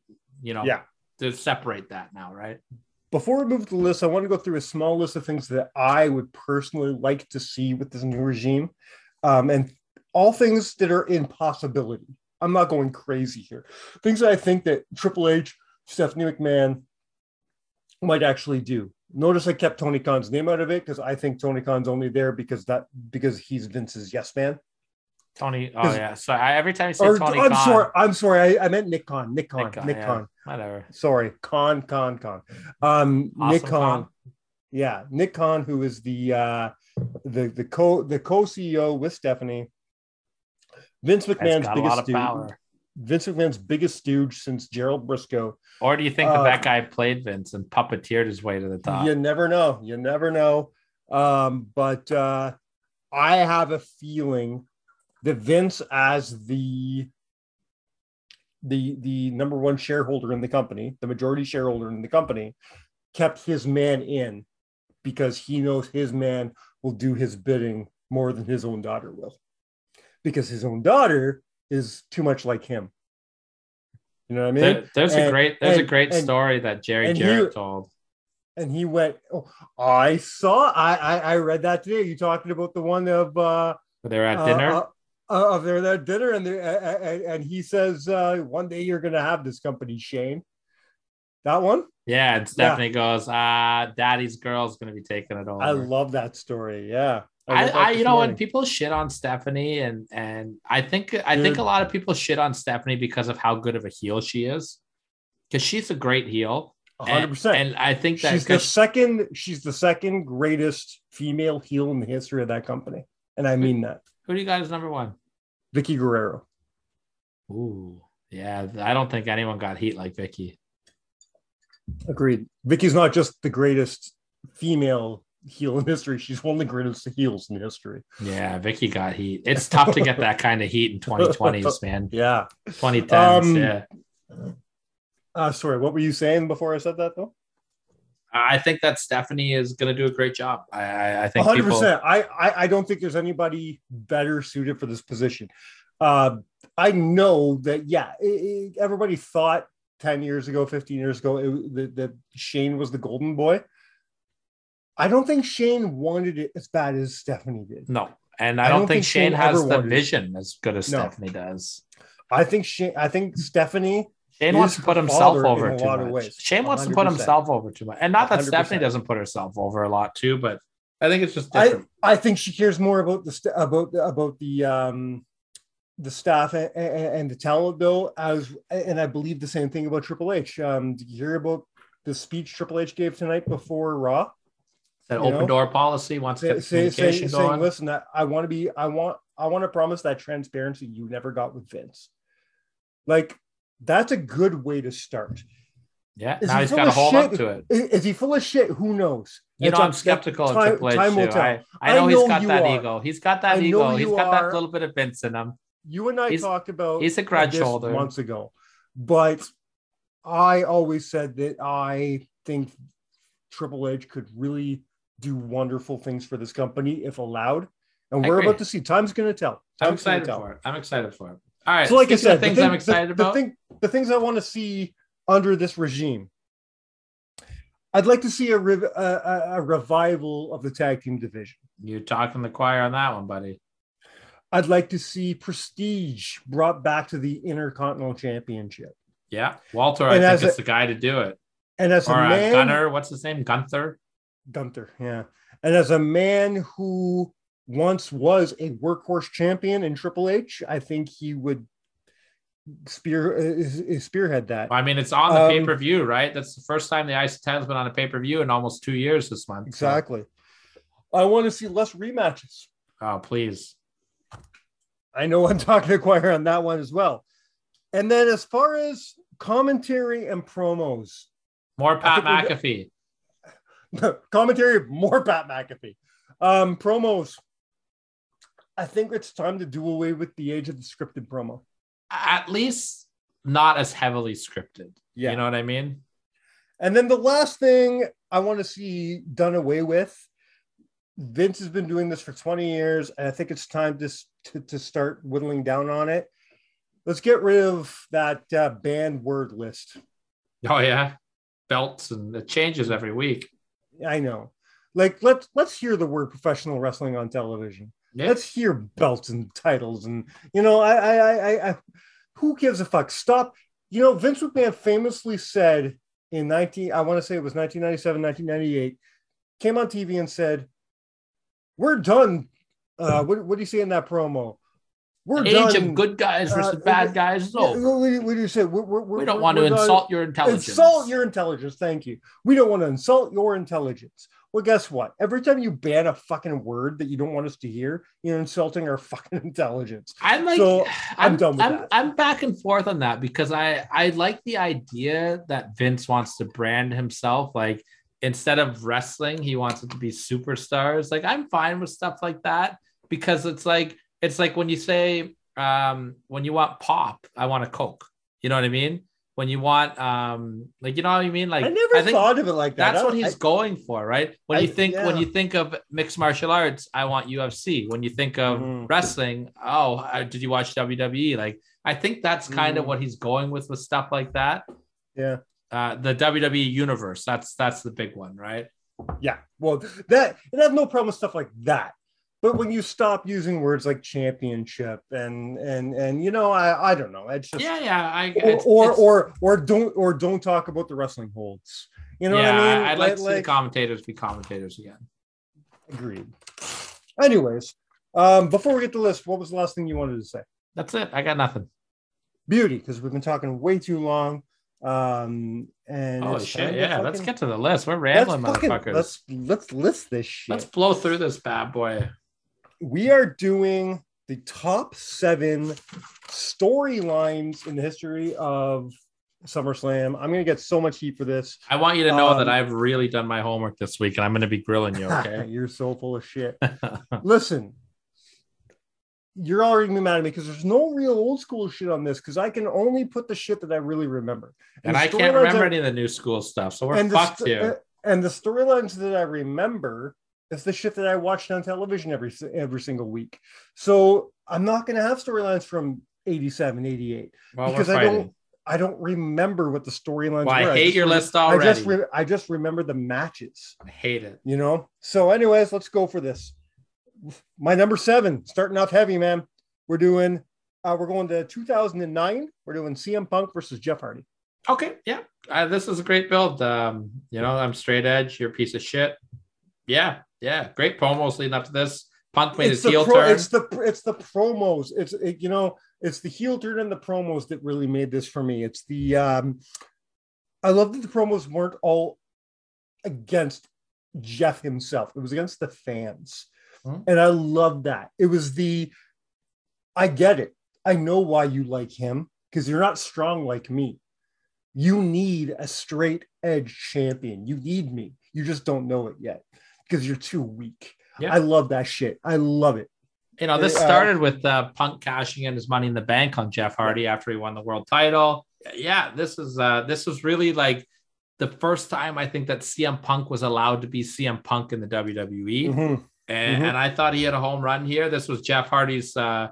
you know, Yeah. To separate that now, right? before we move to the list, I want to go through a small list of things that I would personally like to see with this new regime, um, and all things that are in possibility. I'm not going crazy here. Things that I think that Triple H, Stephanie McMahon might actually do. Notice I kept Tony Khan's name out of it because I think Tony Khan's only there because that because he's Vince's yes man. Tony. oh yeah. So I, every time you say Or Tony I'm Khan, sorry, I'm sorry, I, I meant Nick Khan. Nick Khan. Nick yeah, Khan. Whatever. Sorry, Khan, Khan, Khan. Um, Nick Awesome Khan. Khan. Yeah, Nick Khan, who is the uh, the the co the co CEO with Stephanie. Vince McMahon's got a lot biggest of stooge. power. Vince McMahon's biggest stooge since Gerald Brisco. Or do you think Uh, that that guy played Vince and puppeteered his way to the top? You never know. You never know. Um, but uh, I have a feeling that Vince, as the the the number one shareholder in the company, the majority shareholder in the company, kept his man in because he knows his man will do his bidding more than his own daughter will, because his own daughter is too much like him. You know what I mean? There- there's a great there's a great and- story that Jerry Jarrett he- told. and he went oh, i saw I, I i read that today you talking about the one of uh they're at uh, dinner. uh, uh, of their that dinner and, uh, and and he says uh one day you're gonna have this company shane that one yeah, and Stephanie goes, "Ah, Daddy's girl's gonna be taking it over." i love that story yeah I, that I, you know, when people shit on Stephanie, and and I think I Dude. think a lot of people shit on Stephanie because of how good of a heel she is, because she's a great heel. And- 100% And, I think that she's the second she's the second greatest female heel in the history of that company and i mean that who do you guys number one? Vickie Guerrero. Ooh, yeah. I don't think anyone got heat like Vickie. Agreed. Vickie's not just the greatest female heel in history; she's one of the greatest heels in history. Yeah, Vickie got heat. It's tough to get that kind of heat in 2020s, man. Yeah, 2010s. Um, yeah, uh, sorry, what were you saying before I said that though? I think that Stephanie is going to do a great job. I, I, think 100%. people. I, I I don't think there's anybody better suited for this position. Uh, I know that yeah, it, it- everybody thought 10 years ago, 15 years ago it, that, that Shane was the golden boy. I don't think Shane wanted it as bad as Stephanie did. No, and I, I don't, don't think, think Shane Shane has the wanted it. vision as good as No. Stephanie does. I think Shane. I think Stephanie. Shane wants to put himself over too much. ways. Shane wants to put himself over too much, and not that 100%. Stephanie doesn't put herself over a lot too, but I think it's just I, different. I think she cares more about the about about the um the staff and, and the talent bill as and I believe the same thing about Triple H. Um, did you hear about the speech Triple H gave tonight before Raw? that you open know, door policy wants to Say, get say, say, saying, going. listen, that I want to be, I want, I want to promise that transparency you never got with Vince. Like that's a good way to start. yeah, Is now he he's got to hold up shit? to it. Is, is he full of shit? Who knows? You know, I'm up- skeptical of Triple H time will too. tell. I, I I know he's got that are. ego. He's got that ego. He's got that little bit of Vince in him. you and I He's- talked about he's a grudge this holder. months ago, but I always said that I think Triple H could really do wonderful things for this company if allowed, and I we're agree. about to see. Time's going to tell. I'm excited tell. for it. I'm excited for it. All right. So, like I said, the things thing- I'm excited the, about. The, thing, the things I want to see under this regime. I'd like to see a, rev- a, a, revival of the tag team division. You're talking the choir on that one, buddy. I'd like to see Prestige brought back to the Intercontinental Championship. Yeah, Walter. And I think is the guy to do it. And as Or a uh, man, Gunner. What's his name? Gunther. Gunther, yeah. And as a man who once was a workhorse champion in Triple H, I think he would spear uh, spearhead that. I mean, it's on the Um, pay per view, right? That's the first time the IC title's been on a pay per view in almost two years this month. So- Exactly. I want to see less rematches. oh, please. I know I'm talking to choir on that one as well. And then as far as commentary and promos, More Pat McAfee. commentary, more Pat McAfee. Um, promos. I think it's time to do away with the age of the scripted promo. At least not as heavily scripted. Yeah. You know what I mean? And then the last thing I want to see done away with. Vince has been doing this for 20 years, and I think it's time to, to, to start whittling down on it. Let's get rid of that uh, banned word list. Oh, yeah. Belts and it changes every week. I know. Like let's let's hear the word professional wrestling on television. Yeah. Let's hear belts and titles and you know I I I, I, who gives a fuck? Stop. You know Vince McMahon famously said in 19 I want to say it was 1997 1998 came on TV and said we're done. Uh, what what do you say in that promo? We're Age done. of good guys versus uh, bad guys is over. what, do you- what do you say? We're, we're, We don't want to done. insult your intelligence. Insult your intelligence. Thank you. We don't want to insult your intelligence. Well, guess what? Every time you ban a fucking word that you don't want us to hear, you're insulting our fucking intelligence. I'm like, So, I'm I'm, done with I'm, that. I'm back and forth on that because I I like the idea that Vince wants to brand himself like instead of wrestling, he wants it to be superstars. Like I'm fine with stuff like that because it's like it's like when you say um when you want pop, I want a Coke. You know what I mean? When you want um like you know what I mean? Like I never think thought of it like that. that's what he's I- going for, right? When I- you think when you think of mixed martial arts, I want UFC. When you think of Mhm. wrestling, oh, did you watch WWE? Like, I think that's kind of Mm. what he's going with with stuff like that. yeah, Uh, the WWE universe, that's that's the big one, right? yeah. Well, that and I have no problem with stuff like that. But when you stop using words like championship and and and you know, I I don't know. It's just Yeah, yeah. I or it's- or, it's- or or don't or don't talk about the wrestling holds. You know yeah, what I mean? I'd like, to see the commentators be commentators again. Agreed. Anyways, um, before we get to the list, what was the last thing you wanted to say? That's it. I got nothing. Beauty, because we've been talking way too long. Um, and Oh shit! Yeah, let's get to the list. We're let's rambling, fucking- motherfuckers. Let's let's list this shit. let's blow through this bad boy. We are doing the top seven storylines in the history of SummerSlam. I'm gonna get so much heat for this. I want you to know Um, that I've really done my homework this week, and I'm going to be grilling you. Okay. You're so full of shit. Listen, you're already gonna be mad at me because there's no real old school shit on this because I can only put the shit that I really remember. and the I can't remember any of the new school stuff, so we're fucked st- here. uh, and the storylines that I remember is the shit that I watched on television every every single week. So I'm not gonna have storylines from 87, 88 Well, because I don't I don't remember what the storylines Well, were. I hate just your re- list I just re- I just remember the matches. I hate it. you know. So, anyways, let's go for this. My number seven, starting off heavy, man. We're doing, uh, we're going to 2009. We're doing CM Punk versus Jeff Hardy. Okay, yeah, uh, this is a great build. Um, you know, I'm straight edge. You're a piece of shit. Yeah, yeah, great promos leading up to this. Punk made his heel pro- turn. it's the it's the promos. It's it, you know, it's the heel turn and the promos that really made this for me. It's the um, I love that the promos weren't all against Jeff himself. It was against the fans. Hmm. And I love that. It was the I get it. I know why you like him because you're not strong like me. You need a straight edge champion. You need me. You just don't know it yet because you're too weak. Yeah. I love that shit. I love it. You know, this Uh, started with uh, Punk cashing in his money in the bank on Jeff Hardy after he won the world title. Yeah, this is uh, this was really like the first time I think that CM Punk was allowed to be CM Punk in the WWE, Mhm. and, Mhm. and I thought he had a home run here. This was Jeff Hardy's uh,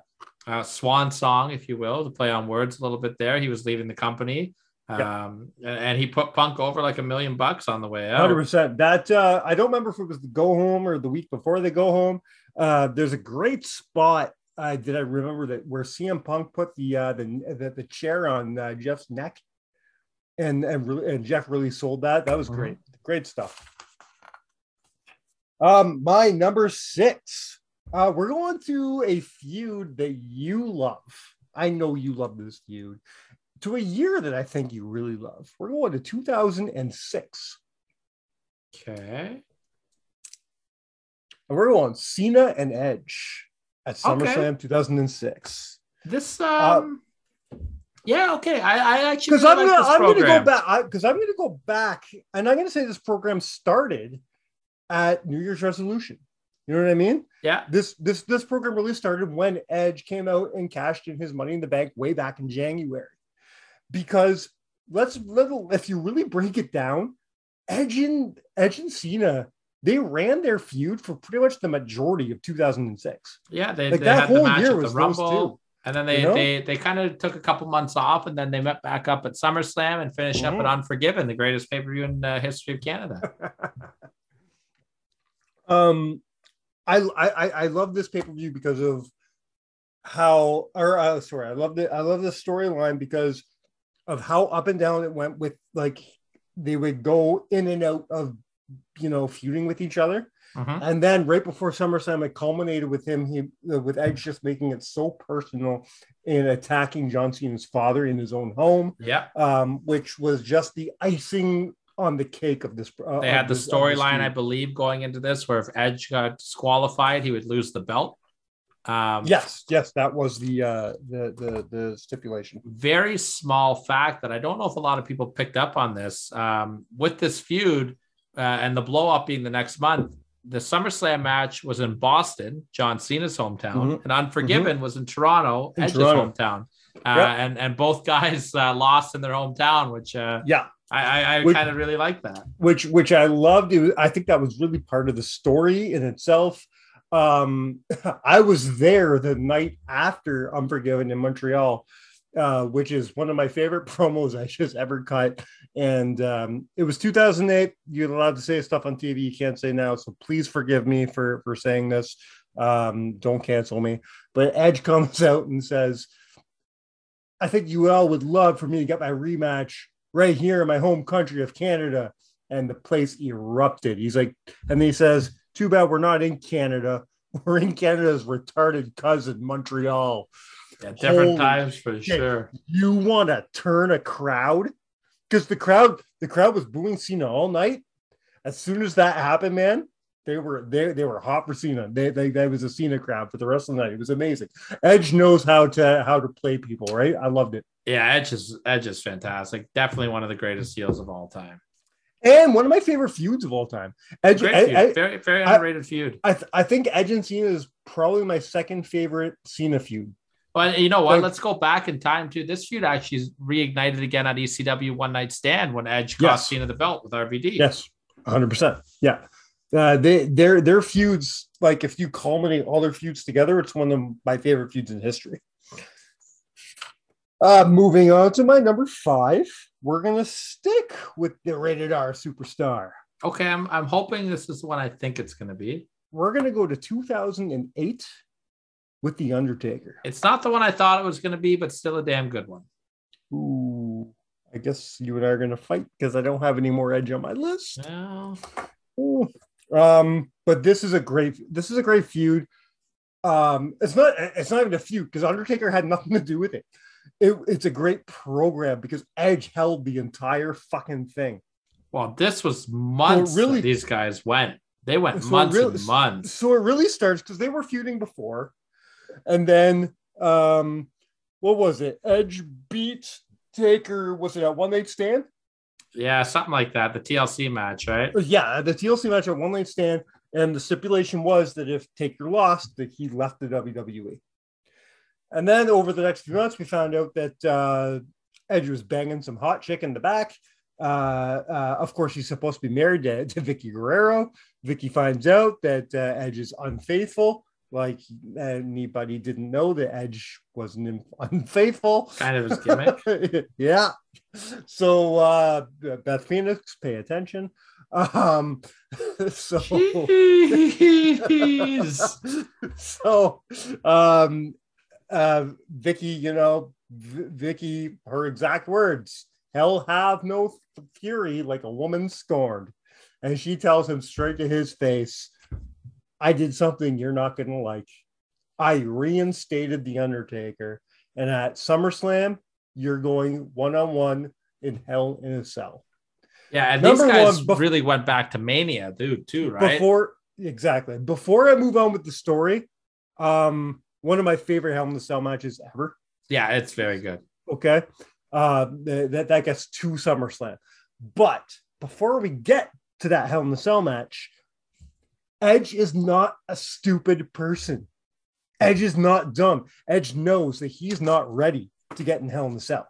uh, swan song, if you will, to play on words a little bit. There, he was leaving the company, Yeah. Um, and, and he put Punk over like a million bucks on the way out. Hundred percent. That uh, I don't remember if it was the go home or the week before they go home. Uh, there's a great spot. Uh, did I remember that where CM Punk put the uh, the, the the chair on uh, Jeff's neck, and and, really, and Jeff really sold that. That was Mhm. great. Great stuff. Um, my number six. Uh, we're going to a feud that you love. I know you love this feud. To a year that I think you really love. We're going to 2006. Okay. And we're going Cena and Edge at Okay. SummerSlam 2006. This um yeah, okay. I, I actually Because I'm gonna I'm gonna go back because I'm gonna go back and I'm gonna say this program started at New Year's resolution. You know what I mean? Yeah. This this this program really started when Edge came out and cashed in his money in the bank way back in January. Because let's little if you really break it down, Edge and Edge and Cena they ran their feud for pretty much the majority of 2006. Yeah, they, Like they that had the whole match year at the was those Rumble. two. And then they You know? they they kind of took a couple months off, and then they met back up at SummerSlam and finished up Mhm. at Unforgiven, the greatest pay per view in the history of Canada. um I I I love this pay-per-view because of how or uh, sorry, I love the I love the storyline because of how up and down it went with like they would go in and out of you know feuding with each other. Mhm. And then right before SummerSlam, it culminated with him, he uh, with Edge just making it so personal in attacking John Cena's father in his own home, Yeah, um, which was just the icing on the cake of this. Uh, they had the this- storyline. I believe, going into this where if Edge got disqualified, he would lose the belt. Um, Yes, yes, that was the uh, the the the stipulation. very small fact that I don't know if a lot of people picked up on this. Um, with this feud uh, and the blow up being the next month, the SummerSlam match was in Boston, John Cena's hometown, Mhm. and Unforgiven was in Toronto, In Edge's Toronto. hometown. Uh, Yep. and and both guys uh, lost in their hometown, which uh, Yeah, I I, I kind of really like that. which which I loved. It was, I think that was really part of the story in itself. Um, I was there the night after Unforgiven in Montreal, uh, which is one of my favorite promos I just ever cut. And um, it was 2008. You're allowed to say stuff on TV you can't say now, so please forgive me for for saying this. Um, don't cancel me. But Edge comes out and says, "I think you all would love for me to get my rematch right here in my home country of Canada." And the place erupted. He's like, and he says, "Too bad we're not in Canada. We're in Canada's retarded cousin, Montreal." Yeah, different Holy times for shit. sure. you want to turn a crowd because the crowd the crowd was booing Cena all night. As soon as that happened, man, they were they, they were hot for Cena. They, they they was a Cena crowd for the rest of the night. It was amazing. Edge knows how to how to play people, right? I loved it. Yeah, Edge is Edge is fantastic. Definitely one of the greatest heels of all time. And one of my favorite feuds of all time. Edge, Great feud. I, very very I- underrated feud. I, th- I think Edge and Cena is probably my second favorite Cena feud. But you know what? Like- Let's go back in time too. This feud actually is reignited again at ECW One Night Stand when Edge Yes. cost Cena the belt with RVD. Yes, 100%. Yeah. Uh, they their their feuds like if you culminate all their feuds together, it's one of my favorite feuds in history. Uh, moving on to my number five, we're gonna stick with the rated R superstar. Okay, I'm I'm hoping this is the one I think it's going to be. We're gonna go to 2008 with the Undertaker. It's not the one I thought it was going to be, but still a damn good one. Ooh, I guess you and I are gonna fight because I don't have any more edge on my list. No. Ooh. Um, but this is a great this is a great feud. Um, it's not it's not even a feud because Undertaker had nothing to do with it. It. It's a great program because Edge held the entire fucking thing. Well, this was months. really- that these guys went. They went So months really- and months. So it really starts because they were feuding before, and then um, what was it? Edge beat Taker. Was it at one night stand? Yeah, something like that. The TLC match, right? Yeah, the TLC match at one night stand, and the stipulation was that if Taker lost, that he left the WWE. And then over the next few months, we found out that uh, Edge was banging some hot chick in the back. Uh, uh, of course, he's supposed to be married to, to Vickie Guerrero. Vickie finds out that uh, Edge is unfaithful. Like anybody didn't know that Edge wasn't unfaithful. Kind of his gimmick. yeah. So uh Beth Phoenix, pay attention. Um so so um uh Vickie, you know, v- Vickie, her exact words, hell have no f- fury like a woman scorned. And she tells him straight to his face, I did something you're not gonna like. I reinstated the Undertaker, and at SummerSlam, you're going one on one in Hell in a Cell. Yeah, and Number these guys one, really went back to Mania, dude, too, right? Before exactly before I move on with the story, um, one of my favorite Hell in a Cell matches ever. yeah, it's very good. Okay, uh, that that gets to SummerSlam, but before we get to that Hell in a Cell match, Edge is not a stupid person. Edge is not dumb. Edge knows that he's not ready to get in Hell in the Cell.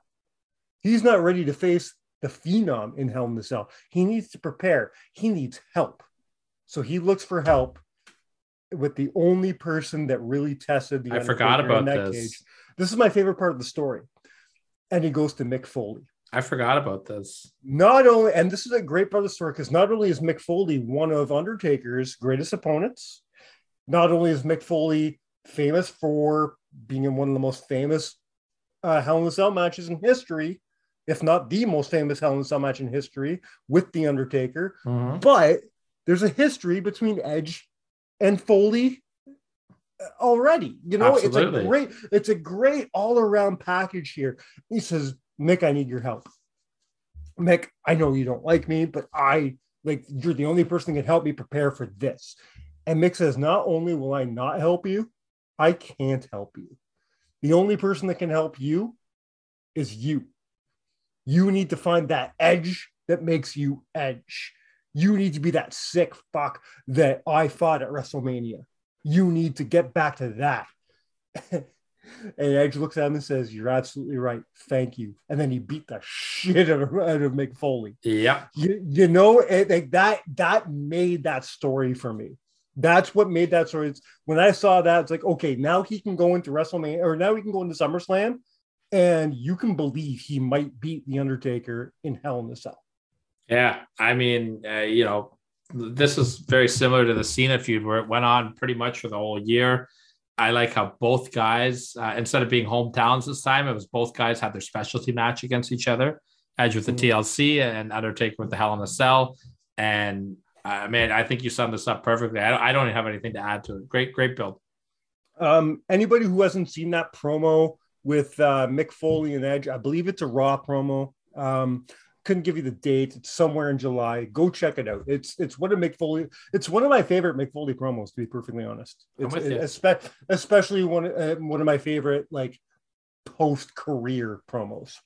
He's not ready to face the Phenom in Hell in the Cell. He needs to prepare. He needs help. So he looks for help with the only person that really tested the I forgot about this. This is my favorite part of the story. And he goes to Mick Foley. I forgot about this. Not only, and this is a great part of the story because not only is Mick Foley one of Undertaker's greatest opponents, not only is Mick Foley famous for being in one of the most famous uh, Hell in a Cell matches in history, if not the most famous Hell in a Cell match in history with The Undertaker, but there's a history between Edge and Foley uh, already. You know, Absolutely. it's a great, it's a great all-around package here. He says, Mick, I need your help. Mick, I know you don't like me, but I like you're the only person that can help me prepare for this. And Mick says, Not only will I not help you, I can't help you. The only person that can help you is you. You need to find that edge that makes you edge. You need to be that sick fuck that I fought at WrestleMania. You need to get back to that. and Edge looks at him and says, You're absolutely right. Thank you. And then he beat the shit out of, out of Mick Foley. Yep. You, you know, it, like that, that made that story for me. That's what made that story. It's, when I saw that, it's like, okay, now he can go into WrestleMania or now he can go into SummerSlam and you can believe he might beat The Undertaker in Hell in a Cell. Yeah, I mean, uh, you know, this is very similar to the Cena feud where it went on pretty much for the whole year. I like how both guys, uh, instead of being hometowns this time, it was both guys had their specialty match against each other. Edge with the Mhm. TLC and Undertaker with the Hell in a Cell. And uh, man, I think you summed this up perfectly. I don't, I don't have anything to add to it. Great, great build. Um, anybody who hasn't seen that promo with uh, Mick Foley and Edge, I believe it's a Raw promo. Um, couldn't give you the date. It's somewhere in July. Go check it out. It's it's one of Mick Foley. It's one of my favorite Mick Foley promos, to be perfectly honest. I'm It's you. espe- especially one uh, one of my favorite like post career promos.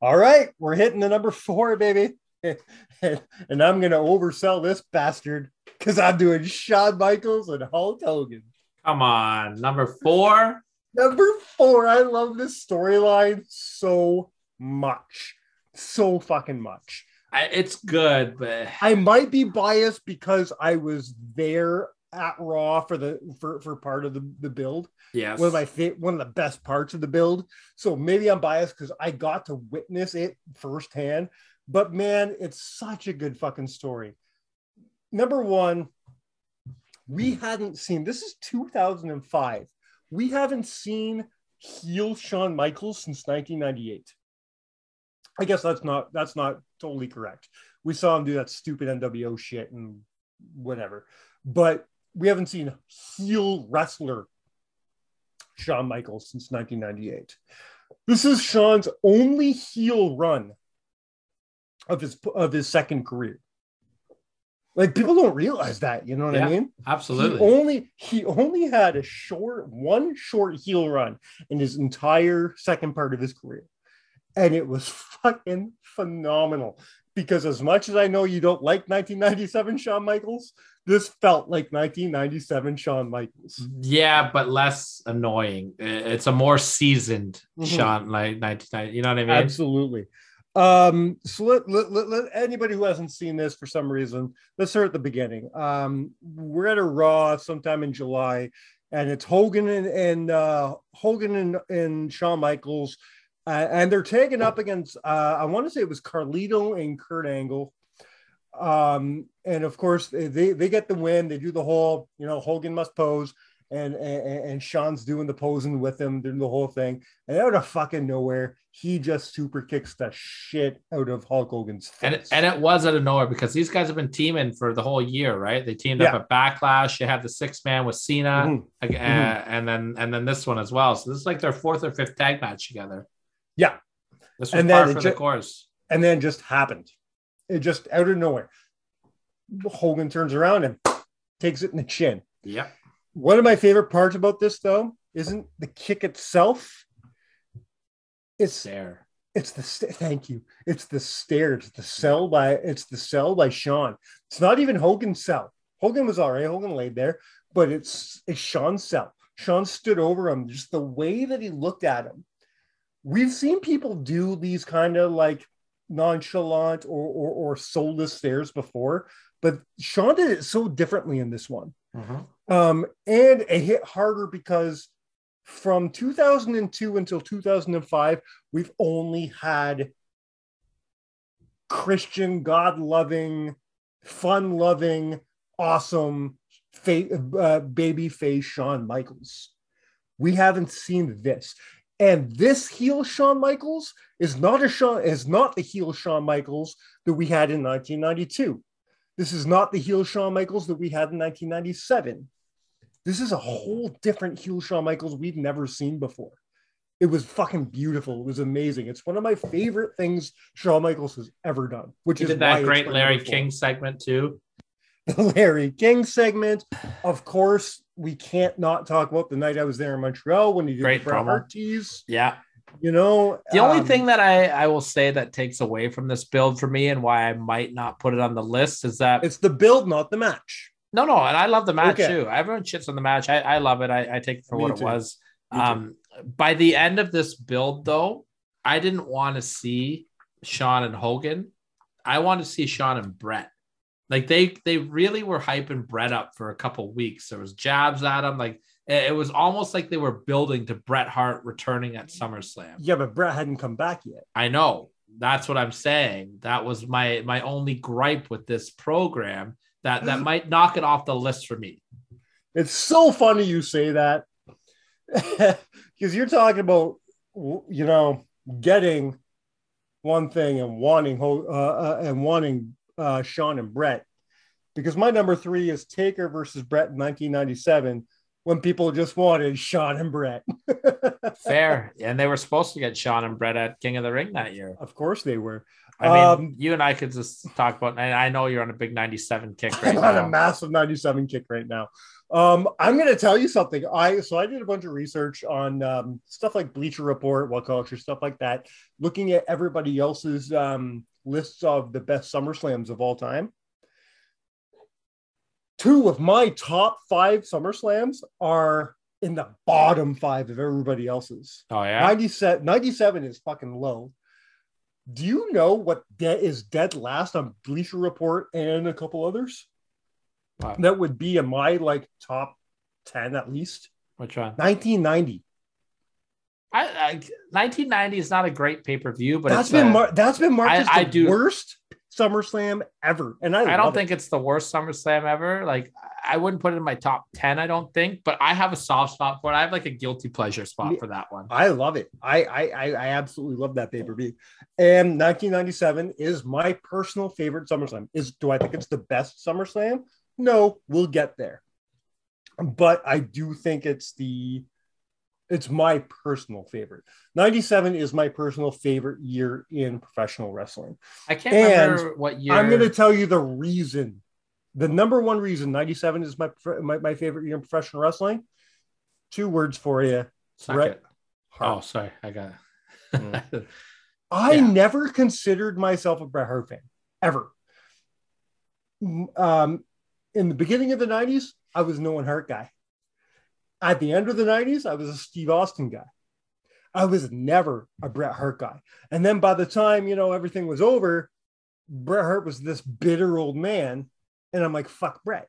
All right, we're hitting the number four, baby. and I'm to oversell this bastard because I'm doing Shawn Michaels and Hulk Hogan. Come on, number four. Number four. I love this storyline so much. So fucking much. I, it's good, but I might be biased because I was there at Raw for the for, for part of the, the build. Yes. One of my fa- one of the best parts of the build. So maybe I'm biased because I got to witness it firsthand. But man, it's such a good fucking story. Number one, we hadn't seen this is 2005. We haven't seen heel Shawn Michaels since 1998. I guess that's not that's not totally correct. We saw him do that stupid NWO shit and whatever, but we haven't seen heel wrestler Shawn Michaels since 1998. This is Shawn's only heel run of his of his second career. Like people don't realize that, you know what Yeah, I mean? absolutely. He only he only had a short one short heel run in his entire second part of his career. And it was fucking phenomenal. Because as much as I know you don't like 1997 Shawn Michaels, this felt like 1997 Shawn Michaels. yeah, but less annoying. It's a more seasoned Mhm. Shawn, like 1990. You know what I mean? Absolutely. Um, so let, let, let, let anybody who hasn't seen this for some reason, let's start at the beginning. Um, we're at a Raw sometime in July, and it's Hogan and, and uh, Hogan and, and Shawn Michaels, uh, and they're taking up against uh, I want to say it was Carlito and Kurt Angle. Um, and of course they, they get the win. They do the whole, you know, Hogan must pose. And, and and Shawn's doing the posing with him, doing the whole thing, and out of fucking nowhere, he just super kicks the shit out of Hulk Hogan's face. And, and it was out of nowhere because these guys have been teaming for the whole year, right? They teamed Yeah. up at Backlash. You had the six man with Cena, Mhm. uh, and then and then this one as well. So this is like their fourth or fifth tag match together. Yeah. this was And then for it the course. and then just happened. It just out of nowhere. Hogan turns around and takes it in the chin. Yeah. One of my favorite parts about this, though, isn't the kick itself. It's There. it's the st- thank you. It's the stairs. The sell by it's the sell by Shawn. It's not even Hogan's sell. Hogan was all right. Hogan laid there, but it's it's Shawn's sell. Shawn stood over him. Just the way that he looked at him. We've seen people do these kind of like nonchalant or, or or soulless stares before, but Shawn did it so differently in this one. Mhm. Um, and it hit harder because from 2002 until 2005, we've only had Christian, God loving, fun loving, awesome fa- uh, baby face Shawn Michaels. We haven't seen this. And this heel Shawn Michaels is not a Shawn is not the heel Shawn Michaels that we had in 1992. This is not the heel Shawn Michaels that we had in 1997. This is a whole different heel Shawn Michaels we've never seen before. It was fucking beautiful. It was amazing. It's one of my favorite things Shawn Michaels has ever done, which He is did that great Larry. King segment too. the Larry King segment. Of course, we can't not talk about the night I was there in Montreal when he did Great the promo. Yeah. You know, The only um, thing that I, I will say that takes away from this build for me and why I might not put it on the list is that it's the build, not the match. no, no, and I love the match Okay. too. Everyone shits on the match. I, I love it. I, I take it for Me what too. it was. Me too. Um, by the end of this build, though, I didn't want to see Shawn and Hogan. I wanted to see Shawn and Bret. Like they they really were hyping Bret up for a couple weeks. There was jabs at him. Like it was almost like they were building to Bret Hart returning at SummerSlam. Yeah, but Bret hadn't come back yet. I know. That's what I'm saying. That was my my only gripe with this program that that might knock it off the list for me. It's so funny you say that because you're talking about, you know, getting one thing and wanting uh, uh, and wanting uh, Shawn and Bret. Because my number three is Taker versus Bret in 1997 when people just wanted Shawn and Bret. Fair. and they were supposed to get Shawn and Bret at King of the Ring that year. of course they were. I mean, Um, you and I could just talk about and I know you're on a big 97 kick right I'm on a now. massive 97 kick right now. Um, I'm going to tell you something. I so I did a bunch of research on um, stuff like Bleacher Report, What Culture, stuff like that, looking at everybody else's um, lists of the best SummerSlams of all time. Two of my top five SummerSlams are in the bottom five of everybody else's. Oh yeah. 97, 97 is fucking low. Do you know what de- is dead last on Bleacher Report and a couple others? Wow. That would be in my like top 10 at least. Which one? 1990. I, I 1990 is not a great pay per view, but that's it's been a- mar- that's been marked I- as the I do- worst SummerSlam ever. And I, I don't think it. it's the worst SummerSlam ever. Like I wouldn't put it in my top 10, I don't think, but I have a soft spot for it. I have like a guilty pleasure spot for that one. I love it. I I I, absolutely love that pay per view. And 1997 is my personal favorite SummerSlam. Is do I think it's the best SummerSlam? No, we'll get there. But I do think it's the it's my personal favorite. 97 is my personal favorite year in professional wrestling. I can't And remember what year. I'm going to tell you the reason. The number one reason 97 is my, my my favorite year in professional wrestling. Two words for you. Right. Oh, sorry. I got Mm. I Yeah. never considered myself a Bret Hart fan ever. Um, in the beginning of the 90s, I was no one Hart guy. At the end of the 90s, I was a Steve Austin guy. I was never a Bret Hart guy. And then by the time, you know, everything was over, Bret Hart was this bitter old man. And I'm like, fuck Bret.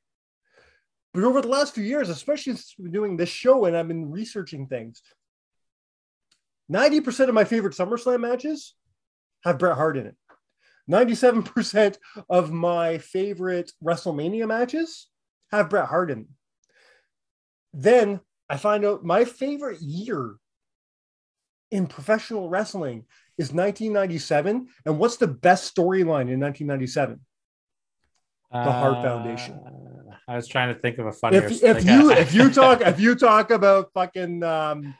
But over the last few years, especially since we've been doing this show and I've been researching things, 90% of my favorite SummerSlam matches have Bret Hart in it. 97% of my favorite WrestleMania matches have Bret Hart in them. Then I find out my favorite year in professional wrestling is 1997. And what's the best storyline in 1997? The Hart Foundation. Uh, I was trying to think of a funnier. If, if you I- if you talk if you talk about fucking um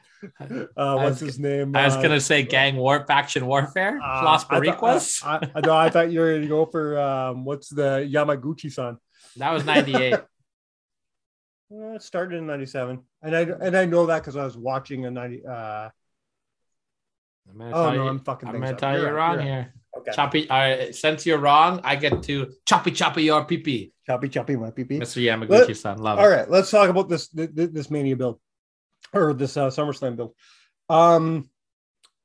uh, what's was- his name? I was Uh, gonna say gang war, faction warfare, Uh, Los I thought- Boricuas. I, I, no, I thought you were going to go for um, what's the Yamaguchi-san? that was '98. Uh, it started in '97, and I and I know that because I was watching a '90. Uh, I'm gonna oh no, you, I'm fucking. I'm gonna up. tell you You're wrong here. Okay, Choppy. Uh, since you're wrong, I get to choppy choppy your pee pee. choppy choppy my pee Mr. Yamaguchi-san, love All it. right, let's talk about this this, this Mania build or this uh, SummerSlam build. Um,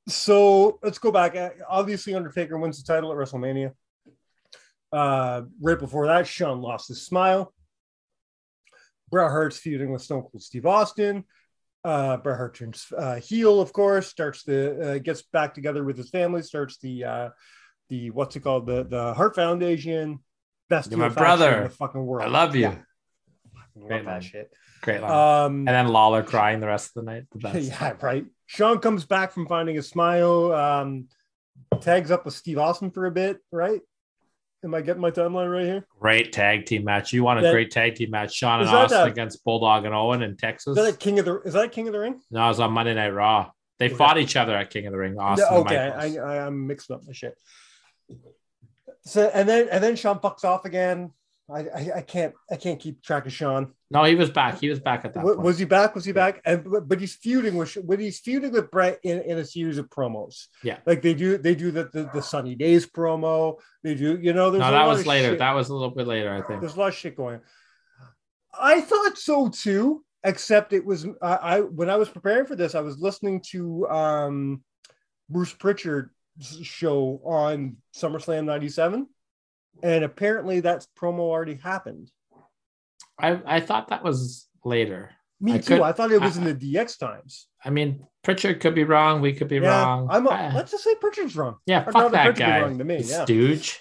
so let's go back. Uh, Obviously, Undertaker wins the title at WrestleMania. Uh, right before that, Shawn lost his smile. Bret Hart's feuding with Stone Cold Steve Austin. Uh, Bret Hart turns uh, heel, of course, starts the uh, gets back together with his family, starts the uh, the what's it called the the Hart Foundation. Best You're my brother. in the fucking world. I love you. Yeah. Great that shit. Great line. Um, and then Lawler crying the rest of the night. The best. yeah, right. Shawn comes back from finding a smile, um, tags up with Steve Austin for a bit, right? Am I getting my timeline right here? Great tag team match. You want a That- great tag team match? Shawn and Austin a- against Bulldog and Owen in Texas. Is that King of the? Is that King of the Ring? no, it was on Monday Night Raw. They Okay. fought each other at King of the Ring. Austin. And okay. I, I, I'm mixing up my shit. So and then and then Shawn fucks off again. I, I, I can't I can't keep track of Shawn. no, he was back. He was back at that point. Was he back? Was he back? And but, but he's feuding with when he's feuding with Bret in, in a series of promos. Yeah. like they do they do the the, the Sunny Days promo. They do you know there's no, that was later. shit. That was a little bit later, I think. There's a lot of shit going. on. I thought so too, except it was I, I when I was preparing for this, I was listening to um Bruce Pritchard's show on SummerSlam '97, and apparently that promo already happened. I, I thought that was later. Me I too. could- I thought it was I- in the DX times. I mean, Pritchard could be wrong. We could be yeah, wrong. I'm. A, I- let's just say Pritchard's wrong. yeah, fuck that Pritchard guy. wrong than me, yeah. Stooge.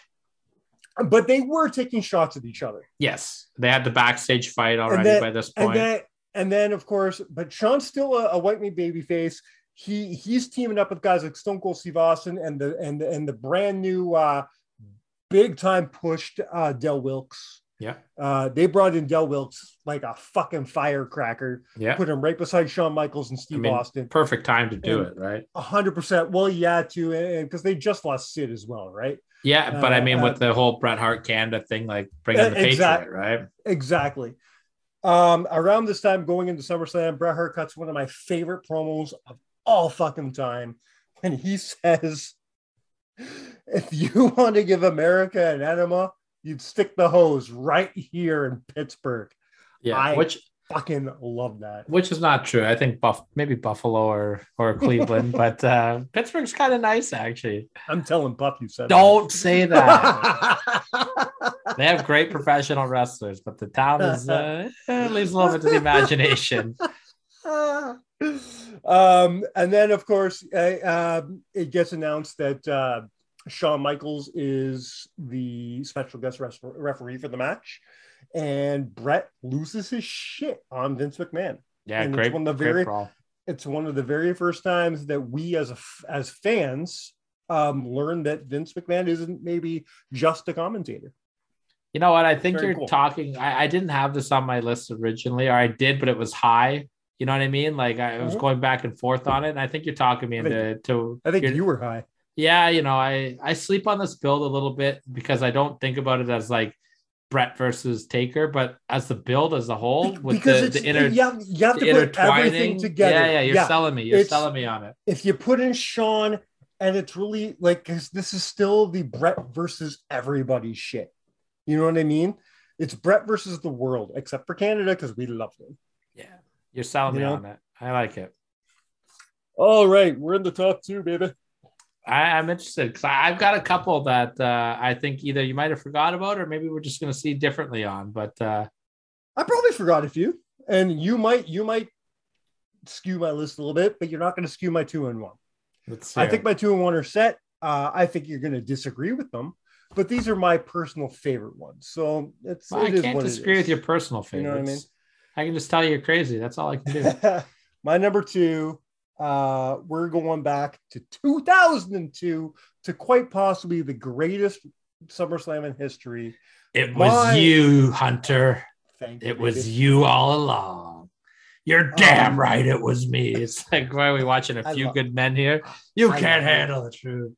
But they were taking shots at each other. Yes, they had the backstage fight already then- by this and point. then and then of course, but Shawn's still a, a white meat baby face. He he's teaming up with guys like Stone Cold Steve Austin and the and the, and the brand new uh big time pushed uh Del Wilkes. yeah, Uh they brought in Del Wilkes like a fucking firecracker, yeah. put him right beside Shawn Michaels and Steve I mean, Austin. Perfect time to do And- it, right? A hundred percent. Well, yeah, too, and because they just lost Sid as well, right? Yeah, but I Uh, mean, uh, with the whole Bret Hart Canada thing, like bringing Uh, the exact- Patriot, right? Exactly. Um, around this time, going into SummerSlam, Bret Hart cuts one of my favorite promos of all fucking time, and he says, "If you want to give America an enema, you'd stick the hose right here in Pittsburgh." Yeah, I- which Fucking love that. which is not true. I think Buff maybe Buffalo or or Cleveland, but uh, Pittsburgh's kind of nice actually. I'm telling Buff you said. Don't say that. that. they have great professional wrestlers, but the town is uh, eh, leaves a little bit to the imagination. Um, and then, of course, uh, it gets announced that uh, Shawn Michaels is the special guest res- referee for the match, and Bret loses his shit on Vince McMahon. Yeah, And it's great. one of the very- It's one of the very first times that we, as a as fans, um, learn that Vince McMahon isn't maybe just a commentator. You know what? I think Very you're cool. talking. I, I didn't have this on my list originally, or I did, but it was high. You know what I mean? Like I was going back and forth on it. And I think you're talking me I think- into. to, I think you're- were high. Yeah, you know, I I sleep on this build a little bit because I don't think about it as like Bret versus Taker, but as the build as a whole with because the, it's the inner you have, you have to put everything together. Yeah, yeah, you're selling me. You're it's- selling me on it. if you put in Shawn, and it's really like 'cause this is still the Bret versus everybody shit. You know what I mean? It's Bret versus the world, except for Canada because we love them. Yeah, you're selling You me know? on it. I like it. All right, we're in the top two, baby. I, I'm interested because I've got a couple that uh, I think either you might have forgot about or maybe we're just going to see differently on. But uh, I probably forgot a few, and you might you might skew my list a little bit, but you're not going to skew my two and one. let's I think my two and one are set. Uh, I think you're going to disagree with them, but these are my personal favorite ones. So it's Well, I it is can't disagree with your personal favorites. You know what I I can just tell you you're crazy. That's all I can do. my number two, uh, we're going back to 2002 to quite possibly the greatest SummerSlam in history. It was My- you, Hunter. Thank you. It was baby. you all along. You're damn Um, right it was me. It's like why are we watching a few love- good men here? You I can't love it. handle the truth.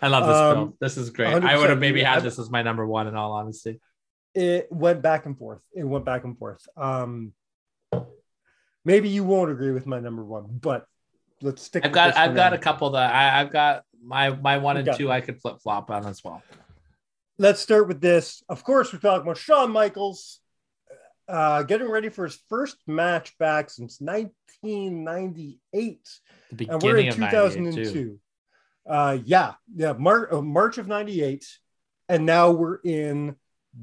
I love this Um, film. This is great. I would have maybe had this as my number one in all honesty. It went back and forth. It went back and forth. Um, maybe you won't agree with my number one, but let's stick. I've with got this I've got now. a couple that I, I've got my my one and two I could flip flop on as well. Let's start with this. Of course, we're talking about Shawn Michaels uh, getting ready for his first match back since 1998. The and we're in of 2002. Uh, yeah, yeah, Mar- uh, March of '98, and now we're in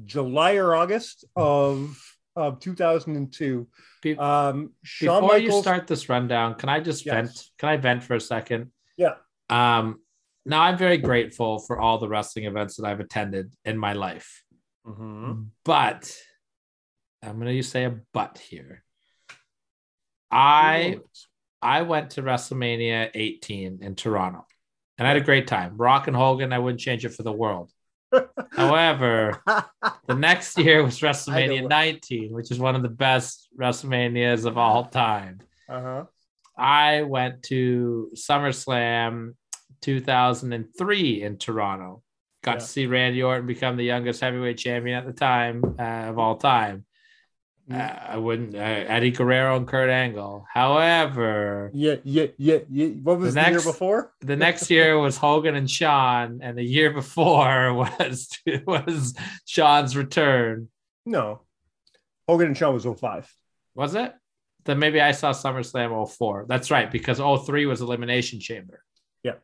July or August of of 2002. Be- Um, Shawn Before Michaels, you start this rundown, can I just Yes. vent? Can I vent for a second? Yeah. Um, now I'm very grateful for all the wrestling events that I've attended in my life, Mhm. but I'm going to say a but here. I I went to WrestleMania 18 in Toronto, and I had a great time. Rock and Hogan, I wouldn't change it for the world. However, the next year was WrestleMania 19, which is one of the best WrestleManias of all time. uh-huh. I went to SummerSlam 2003 in Toronto. Got Yeah. to see Randy Orton become the youngest heavyweight champion at the time uh, of all time. Uh, I wouldn't uh, Eddie Guerrero and Kurt Angle. However, Yeah, yeah, yeah, yeah. What was The the, next- year before? the next year was Hogan and Shawn, and the year before was was Shawn's return. No, Hogan and Shawn was 05. Was it? Then maybe I saw SummerSlam 04. That's right, because 03 was Elimination Chamber. Yeah.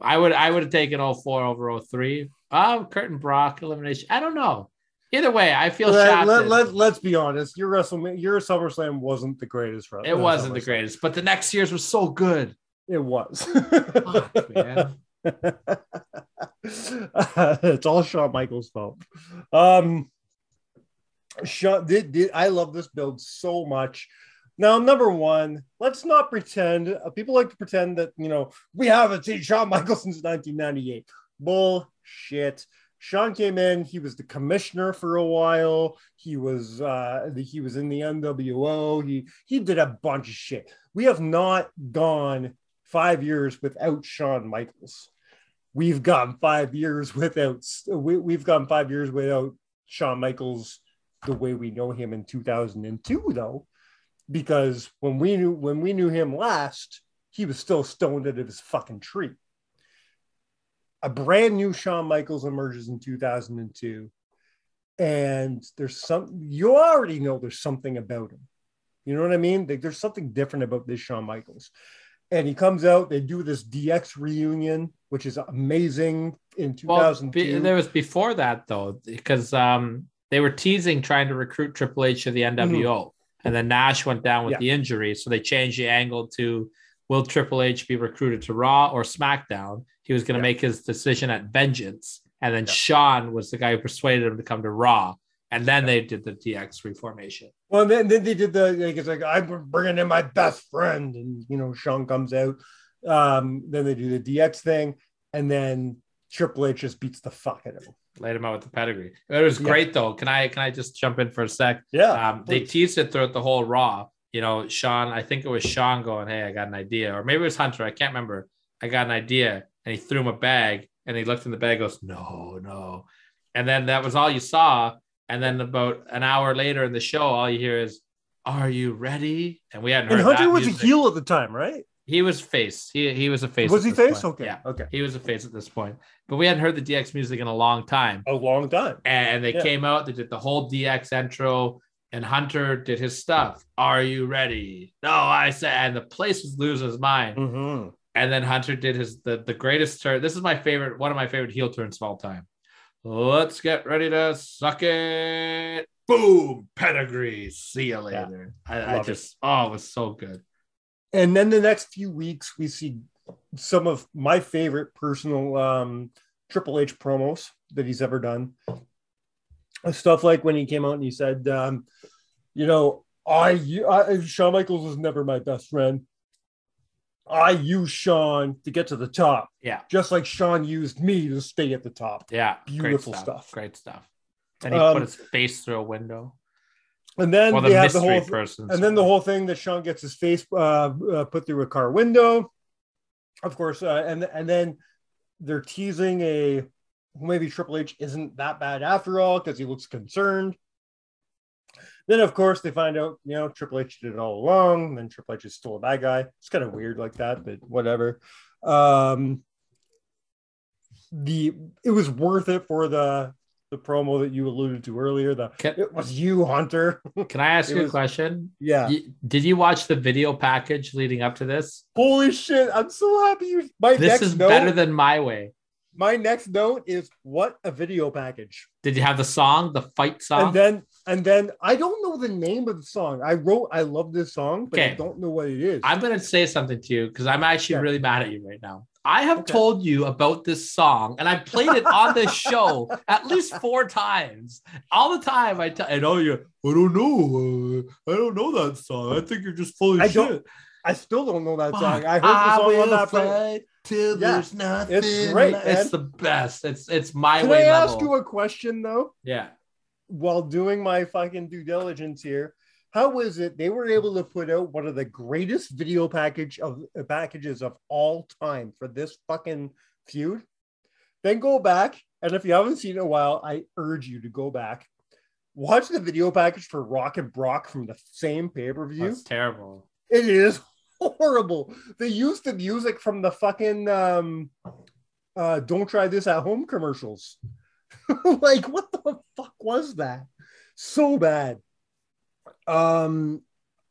I would I would have taken 04 over 03. Oh, Kurt and Brock elimination. I don't know. Either way, I feel Let, shafted. let, let, let's be honest. Your WrestleMania, your SummerSlam wasn't the greatest. uh, it wasn't the greatest, but the next year's was so good. It was. Fuck, man. it's all Shawn Michaels' fault. Um, Shawn, did, did, I love this build so much. Now, number one, let's not pretend. uh, people like to pretend that you know we haven't seen Shawn Michaels since 1998. Bullshit. Shawn came in. He was the commissioner for a while. He was uh, he was in the NWO. He he did a bunch of shit. We have not gone five years without Shawn Michaels. We've gone five years without we, we've gone five years without Shawn Michaels the way we know him in 2002 though because when we knew when we knew him last he was still stoned out of his fucking tree a brand new Shawn Michaels emerges in 2002 and there's some you already know there's something about him you know what I mean like, there's something different about this Shawn Michaels and he comes out they do this DX reunion which is amazing in 2002 well, be, there was before that though because um they were teasing trying to recruit Triple H to the NWO, mm-hmm. and then Nash went down with yeah. the injury, so they changed the angle to will Triple H be recruited to Raw or SmackDown? He was going to yeah. make his decision at Vengeance, and then yeah. Shawn was the guy who persuaded him to come to Raw, and then they did the DX reformation. Well, then, then they did the like it's like I'm bringing in my best friend, and you know Shawn comes out. Um, then they do the DX thing, and then Triple H just beats the fuck out of him laid him out with the pedigree. It was great though. Can I can I just jump in for a sec? Yeah. Um, they teased it throughout the whole Raw. You know, Shawn. I think it was Shawn going, "Hey, I got an idea," or maybe it was Hunter. I can't remember. I got an idea, and he threw him a bag, and he looked in the bag, goes, "No, no," and then that was all you saw. And then about an hour later in the show, all you hear is, "Are you ready?" And we hadn't heard. And Hunter was music. a heel at the time, right? He was face. He he was a face. Was he face? Point. Okay. Yeah. Okay. He was a face at this point. But we hadn't heard the DX music in a long time. A long time. And they yeah. came out, they did the whole DX intro, and Hunter did his stuff. Are you ready? No, I said, and the place was losing his mind. Mm-hmm. And then Hunter did his the, the greatest turn. This is my favorite, one of my favorite heel turns of all time. Let's get ready to suck it. Boom, pedigree. See you later. Yeah, I, I just, it. oh, it was so good and then the next few weeks we see some of my favorite personal um, Triple H promos that he's ever done. Stuff like when he came out and he said, um, "You know, I, I Shawn Michaels was never my best friend. I used Shawn to get to the top. Yeah, just like Shawn used me to stay at the top. Yeah, beautiful Great stuff. stuff. Great stuff. And he um, put his face through a window. And then well, the they have the whole person, and then the whole thing that Shawn gets his face uh, uh, put through a car window, of course, uh, and and then they're teasing a maybe Triple H isn't that bad after all because he looks concerned. Then of course they find out you know Triple H did it all along. Then Triple H is still a bad guy. It's kind of weird like that, but whatever. Um, the it was worth it for the the promo that you alluded to earlier. The can, it was you, Hunter. Can I ask you was, a question? Yeah. did you watch the video package leading up to this? Holy shit! I'm so happy you. My this is note, better than my way. My next note is what a video package. Did you have the song, the fight song? And then, and then I don't know the name of the song. I wrote, I love this song, but okay. I don't know what it is. I'm gonna say something to you because I'm actually yeah. really mad at you right now. I have okay. told you about this song and I played it on this show at least four times. All the time I tell, I know you, I don't know. Uh, I don't know that song. I think you're just full of I shit. I still don't know that song. I heard the song on that fight till yeah. there's nothing. It's great. It's the best. It's it's my Can way. Can I level. ask you a question though? Yeah. While doing my fucking due diligence here, how was it they were able to put out one of the greatest video package of uh, packages of all time for this fucking feud? Then go back and if you haven't seen it in a while i urge you to go back watch the video package for rock and brock from the same pay-per-view. That's terrible. It is horrible. They used the music from the fucking um uh don't try this at home commercials. Like what the fuck was that so bad um,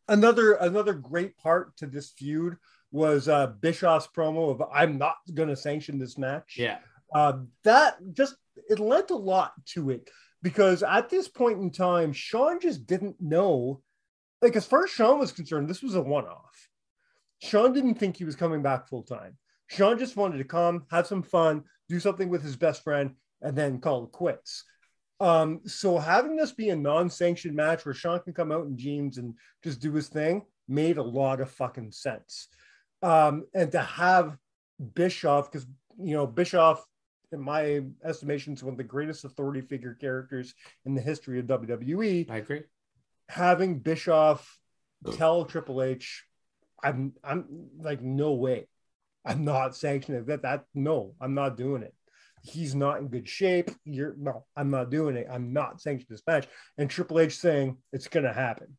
another another great part to this feud was uh, Bischoff's promo of "I'm not going to sanction this match." Yeah, uh, that just it lent a lot to it because at this point in time, Shawn just didn't know. Like as far as Shawn was concerned, this was a one-off. Shawn didn't think he was coming back full time. Shawn just wanted to come, have some fun, do something with his best friend, and then call it quits. Um, so having this be a non-sanctioned match where Shawn can come out in jeans and just do his thing made a lot of fucking sense. Um, and to have Bischoff, because you know, Bischoff, in my estimation, is one of the greatest authority figure characters in the history of WWE. I agree. Having Bischoff tell Triple H, I'm I'm like, no way. I'm not sanctioning that. That no, I'm not doing it he's not in good shape. You're no, I'm not doing it. I'm not sanctioning this match. And Triple H saying it's gonna happen.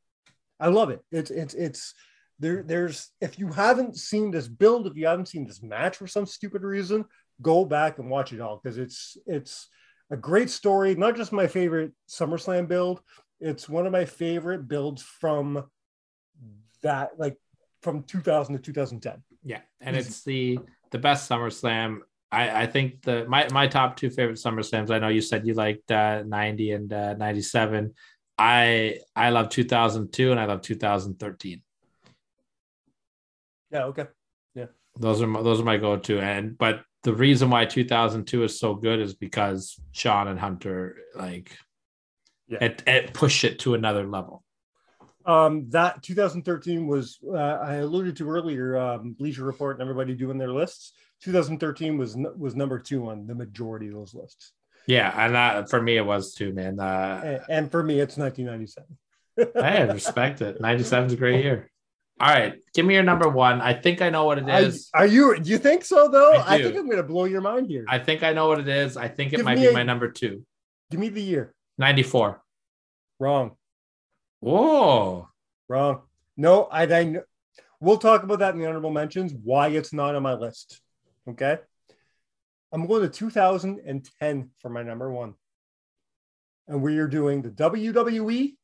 I love it. It's it's it's there. There's if you haven't seen this build, if you haven't seen this match for some stupid reason, go back and watch it all because it's it's a great story. Not just my favorite SummerSlam build. It's one of my favorite builds from that like from 2000 to 2010. Yeah, and it's the the best SummerSlam. I, I think the my my top two favorite SummerSlams. I know you said you liked uh, 90 and uh, 97. I I love 2002 and I love 2013. Yeah. Okay. Yeah. Those are my, those are my go to. And but the reason why 2002 is so good is because Shawn and Hunter like Yeah. it it pushed it to another level. Um, that 2013 was uh, I alluded to earlier. Um, Bleacher Report and everybody doing their lists. 2013 was was number two on the majority of those lists, Yeah, and that for me it was too, man. Uh, and, and for me, it's 1997. I respect it. 97 is a great year. All right, give me your number one. I think I know what it is. I- are you? Do you think so? Though I I, think I'm going to blow your mind here. I think I know what it is. I think it might be a- my number two. Give me the year. 94. Wrong. Whoa. Wrong. No, I. I we'll talk about that in the honorable mentions. Why it's not on my list. Okay. I'm going to 2010 for my number one, and we are doing the WWE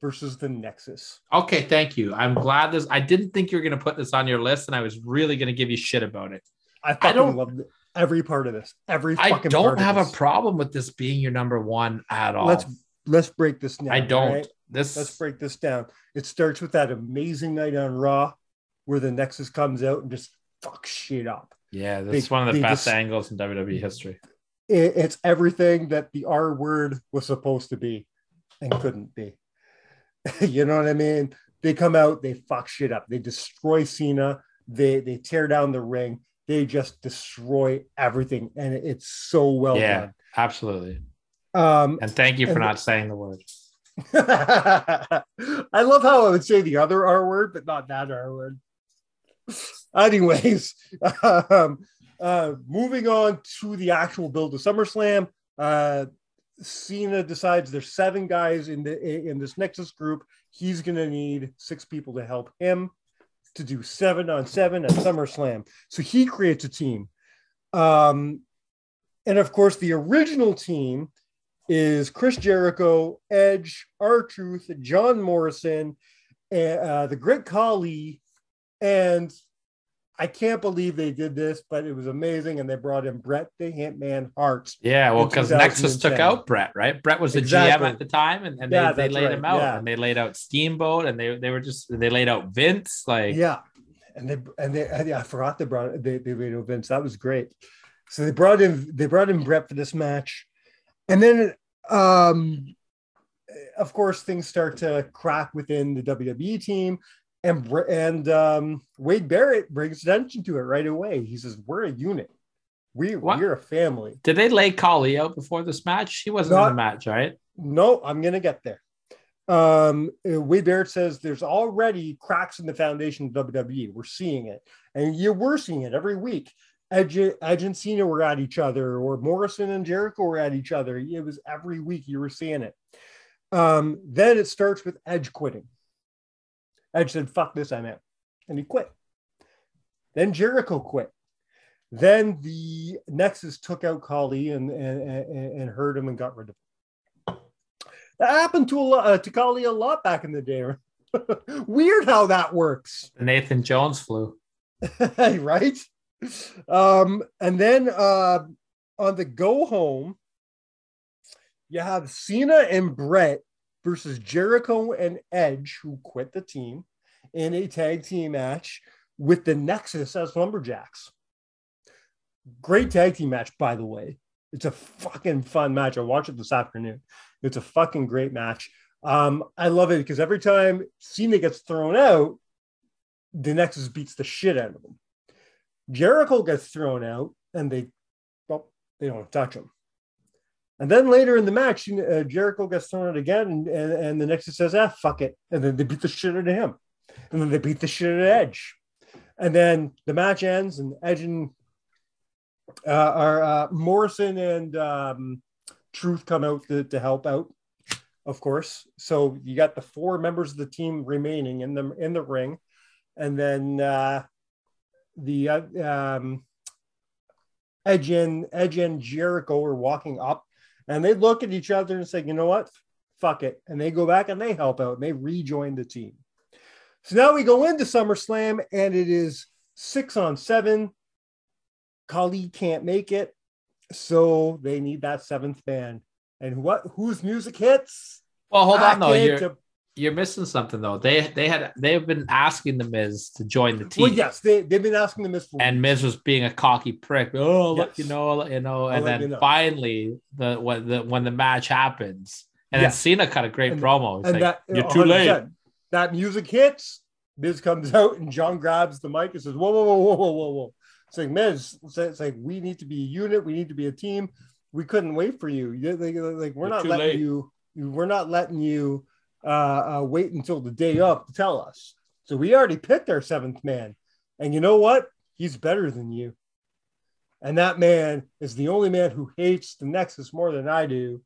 versus the Nexus. Okay, thank you. I'm glad this. I didn't think you were going to put this on your list, and I was really going to give you shit about it. I fucking don't- love every part of this. Every fucking part. I don't have a problem with this being your number one at all. Let's let's break this down. I don't. right? This. Let's break this down. It starts with that amazing night on Raw where the Nexus comes out and just fucks shit up. Yeah, this they- is one of the best just- angles in WWE history. It- it's everything that the R word was supposed to be and couldn't be. you know what I mean? They come out, they fuck shit up. They destroy Cena. They they tear down the ring. They just destroy everything, and it's so well done. yeah, absolutely. Um, And thank you for not saying the word. I love how I would say the other R word, but not that R word. Anyways, um, uh, moving on to the actual build of SummerSlam, uh, Cena decides there's seven guys in the in this Nexus group. He's gonna need six people to help him to do seven on seven at SummerSlam. So he creates a team. Um, and of course, the original team is Chris Jericho, Edge, R Truth, John Morrison, uh, the Great Khali, and I can't believe they did this, but it was amazing. And they brought in Bret the Hitman Hart. Yeah, well, because Nexus took out Bret, right? Bret was the Exactly. GM at the time, and, and Yeah, they, they laid right, him out, yeah. and they laid out Steamboat, and they they were just they laid out Vince, like Yeah, and they and they and yeah, I forgot they brought they they made Vince. That was great. So they brought in they brought in Bret for this match, and then um, of course things start to crack within the WWE team, and and um, Wade Barrett brings attention to it right away. He says, "We're a unit. We What? we're a family." Did they lay Khali out before this match? He wasn't in the match, right? No, I'm gonna get there. Um, uh, Wade Barrett says there's already cracks in the foundation of WWE. We're seeing it, and you we're seeing it every week. Edge, Edge and Cena were at each other, or Morrison and Jericho were at each other. It was every week you were seeing it. Um, then it starts with Edge quitting. Edge said, "Fuck this, I'm out," and he quit. Then Jericho quit. Then the Nexus took out Khali and and, and, and hurt him and got rid of him. That happened to a lot, uh, to Khali a lot back in the day. Weird how that works, Nathan Jones flu. right? Um, and then uh, on the go home, you have Cena and Bret versus Jericho and Edge, who quit the team in a tag team match with the Nexus as lumberjacks. Great tag team match, by the way. It's a fucking fun match. I watched it this afternoon. It's a fucking great match. Um, I love it because every time Cena gets thrown out, the Nexus beats the shit out of him. Jericho gets thrown out, and they, well, they don't touch him. And then later in the match, uh, Jericho gets thrown out again, and, and, and the Nexus says, "Ah, fuck it," and then they beat the shit out of him, and then they beat the shit out of Edge, and then the match ends, and Edge and uh, our uh, Morrison and um, Truth come out to, to help out, of course. So you got the four members of the team remaining in the in the ring, and then uh, the uh, um, Edge and Edge and Jericho are walking up, and they look at each other and say, "You know what? Fuck it," and they go back and they help out and they rejoin the team. So now we go into SummerSlam, and it is six on seven. Khali can't make it, so they need that seventh man. And what? Whose music hits? Well, hold on though. You're to- you're missing something though. They they had they've been asking the Miz to join the team. well, yes, they they've been asking the Miz for and Miz was being a cocky prick. Oh, let you know, you know. I'll and then know. finally, the when the when the match happens, and Yeah. then Cena cut a great And- promo. It's and like, that You're uh, too late. That music hits. Miz comes out and John grabs the mic and says, "Whoa, whoa, whoa, whoa, whoa, whoa, whoa!" It's like Miz. It's like we need to be a unit. We need to be a team. We couldn't wait for you. Like we're You're not letting late. you. We're not letting you uh, uh, wait until the day up to tell us. So we already picked our seventh man, and you know what? He's better than you. And that man is the only man who hates the Nexus more than I do,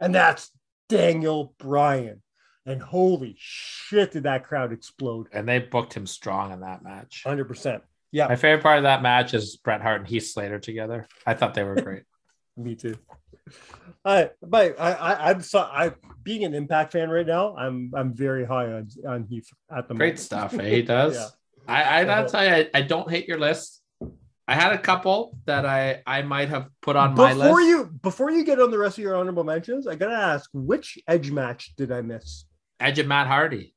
and that's Daniel Bryan. And holy shit, did that crowd explode! and they booked him strong in that match. Hundred percent. Yeah, My favorite part of that match is Bret Hart and Heath Slater together. I thought they were great. me too. I, but I, I, I'm so I being an Impact fan right now. I'm, I'm very high on on Heath at the great moment. stuff. Eh? He does. Yeah. I I gotta Uh-huh. tell you, I, I don't hate your list. I had a couple that I I might have put on my list. Before you, before you get on the rest of your honorable mentions, I gotta ask, which Edge match did I miss? Edge of Matt Hardy.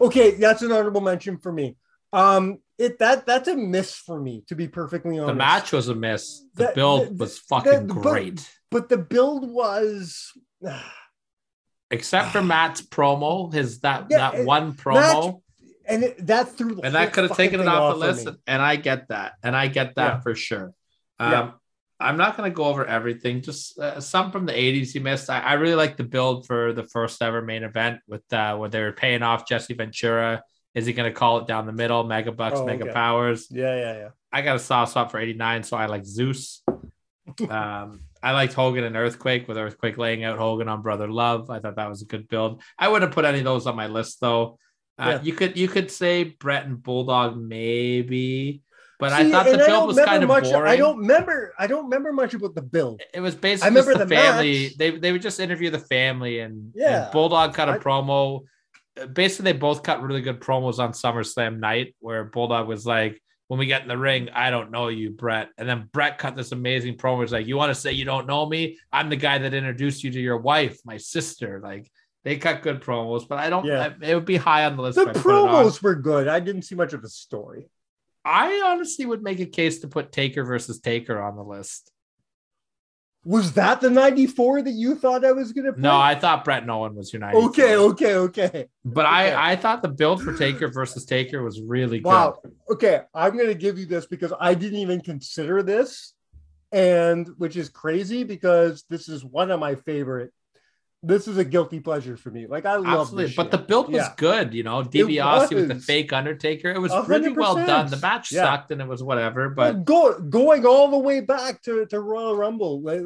Okay, that's an honorable mention for me. Um, it that that's a miss for me, to be perfectly honest. The match was a miss. The That- build that- was fucking that- great. but the build was. Except for Matt's promo, his that Yeah, that one promo, and it, that threw the and that could have taken it thing off the list. me. And I get that, and I get that Yeah. for sure. Um, Yeah. I'm not going to go over everything. Just uh, some from the 80s you missed. I, I really like the build for the first ever main event with uh, where they were paying off Jesse Ventura. Is he going to call it down the middle? Mega Bucks, Oh, Mega okay. Powers. Yeah, yeah, yeah. I got a soft spot for 89, so I like Zeus. um, I liked Hogan and Earthquake with Earthquake laying out Hogan on Brother Love. I thought that was a good build. I wouldn't put any of those on my list though. Uh, Yeah. You could you could say Bret and Bulldog maybe, but I thought the I build was kind of much. boring. I don't remember. I don't remember much about the build. It was basically remember just the, the family. match. They they would just interview the family and, Yeah. and Bulldog cut a I- promo. Basically, they both cut really good promos on SummerSlam night, where Bulldog was like, "When we get in the ring, I don't know you, Bret," and then Bret cut this amazing promo. It's like, "You want to say you don't know me? I'm the guy that introduced you to your wife, my sister." Like they cut good promos, but I don't. Yeah. It would be high on the list. The if I put it on. promos were good. I didn't see much of a story. I honestly would make a case to put Taker versus Taker on the list. Was that the '94 that you thought I was going to? No, I thought Bret Nolan was your 94. Okay, okay, okay. But Okay. I, I thought the build for Taker versus Taker was really good. Wow. Okay, I'm going to give you this because I didn't even consider this, and which is crazy because this is one of my favorite. This is a guilty pleasure for me. Like I love Absolutely. this But shit. the build was Yeah. good, you know. DiBiase with the fake Undertaker. It was A really hundred well done. The match Yeah. sucked and it was whatever, But go, going all the way back to, to Royal Rumble, like,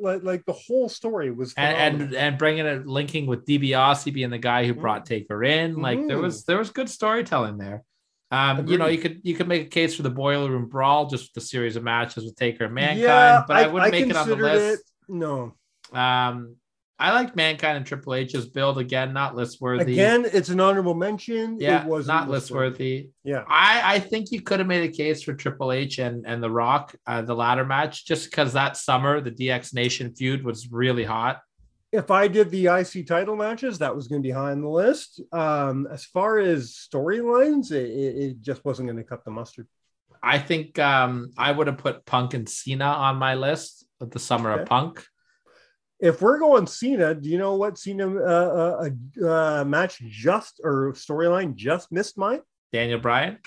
like, like, the whole story was and, phenomenal. and and bringing it linking with DiBiase being the guy who brought Taker in, like there Mhm. was there was good storytelling there. Um, you know, you could you could make a case for the boiler room brawl, just the series of matches with Taker and Mankind, yeah, but I, wouldn't make it on the list. it- No, Um, I like Mankind and Triple H's build again, not list worthy. again, it's an honorable mention. yeah, it was not list worthy. Yeah, I, I think you could have made a case for Triple H and, and The Rock, uh, the ladder match, just because that summer the DX Nation feud was really hot. if I did the IC title matches, that was going to be high on the list. Um, as far as storylines, it, it, just wasn't going to cut the mustard. I think um, I would have put Punk and Cena on my list of the summer Okay. of Punk. If we're going Cena, do you know what Cena uh, uh, uh, match just or storyline just missed mine? Daniel Bryan.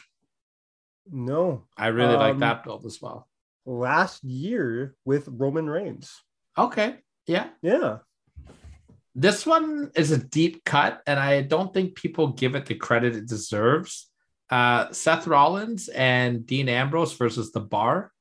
No, I really like Um, that build as well. last year with Roman Reigns. Okay. Yeah. Yeah, This one is a deep cut, and I don't think people give it the credit it deserves. Uh, Seth Rollins and Dean Ambrose versus The Bar.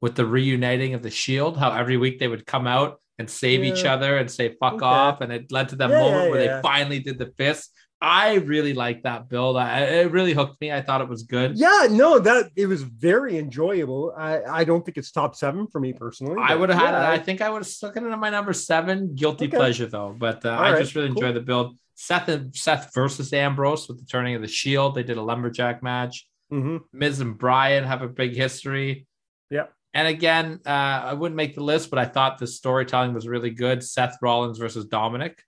with the reuniting of the Shield. How every week they would come out and save each other and say "fuck Okay. off," and it led to that Yeah, moment yeah, where yeah. they finally did the fist. I really liked that build. I, it really hooked me. I thought it was good. Yeah, no, that it was very enjoyable. I, I don't think it's top seven for me personally. I would have had yeah, it. I think I would have stuck it in my number seven. Guilty Okay. pleasure though, but uh, I right, just really cool. enjoyed the build. Seth and Seth versus Ambrose with the turning of the Shield. They did a lumberjack match. Mhm. Miz and Brian have a big history. Yeah. And again, uh, I wouldn't make the list, but I thought the storytelling was really good. Seth Rollins versus Dominic.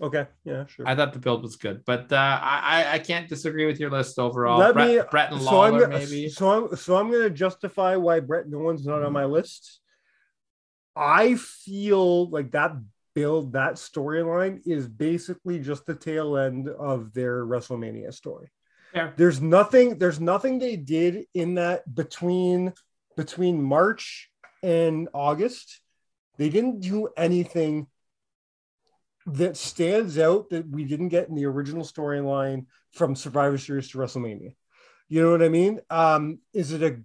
Okay, yeah, sure. I thought the build was good, but uh, I I- can't disagree with your list overall. Let Bret, me- Bret and so I'm Lawler maybe. so I'm so I'm gonna justify why Bret Nolan's not on my list. I feel like that build, that storyline is basically just the tail end of their WrestleMania story. Fair. There's nothing, there's nothing they did in that between between March and August. They didn't do anything that stands out that we didn't get in the original storyline from Survivor Series to WrestleMania. You know what I mean? Um, is it a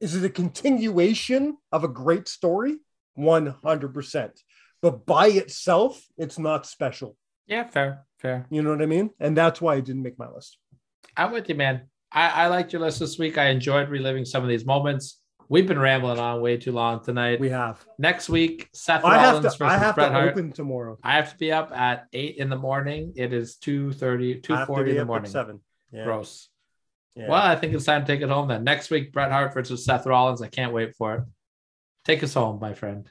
is it a continuation of a great story? One hundred percent. But by itself, it's not special. Yeah, fair, fair. You know what I mean? And that's why it didn't make my list. I'm with you, man. I, I liked your list this week. I enjoyed reliving some of these moments. We've been rambling on way too long tonight. We have. Next week, Seth I have Rollins to. versus I have Bret to Hart. open tomorrow. I have to be up at eight in the morning. It is 2.30, I have to 2.40 in the morning. Seven. Yeah. Gross. yeah. Well, I think it's time to take it home then. Next week, Bret Hart versus Seth Rollins. I can't wait for it. Take us home, my friend.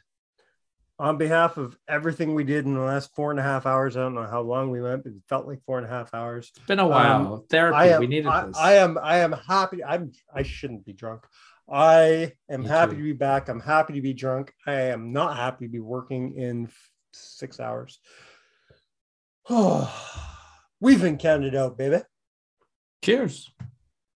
On behalf of everything we did in the last four and a half hours, I don't know how long we went, but it felt like four and a half hours. It's been a while. Therapy. Um, I am, we needed I, this. I am, I am happy. I'm, I shouldn't be drunk. I am Me happy too. to be back. I'm happy to be drunk. I am not happy to be working in six hours. Oh, We've been counted out, baby. Cheers.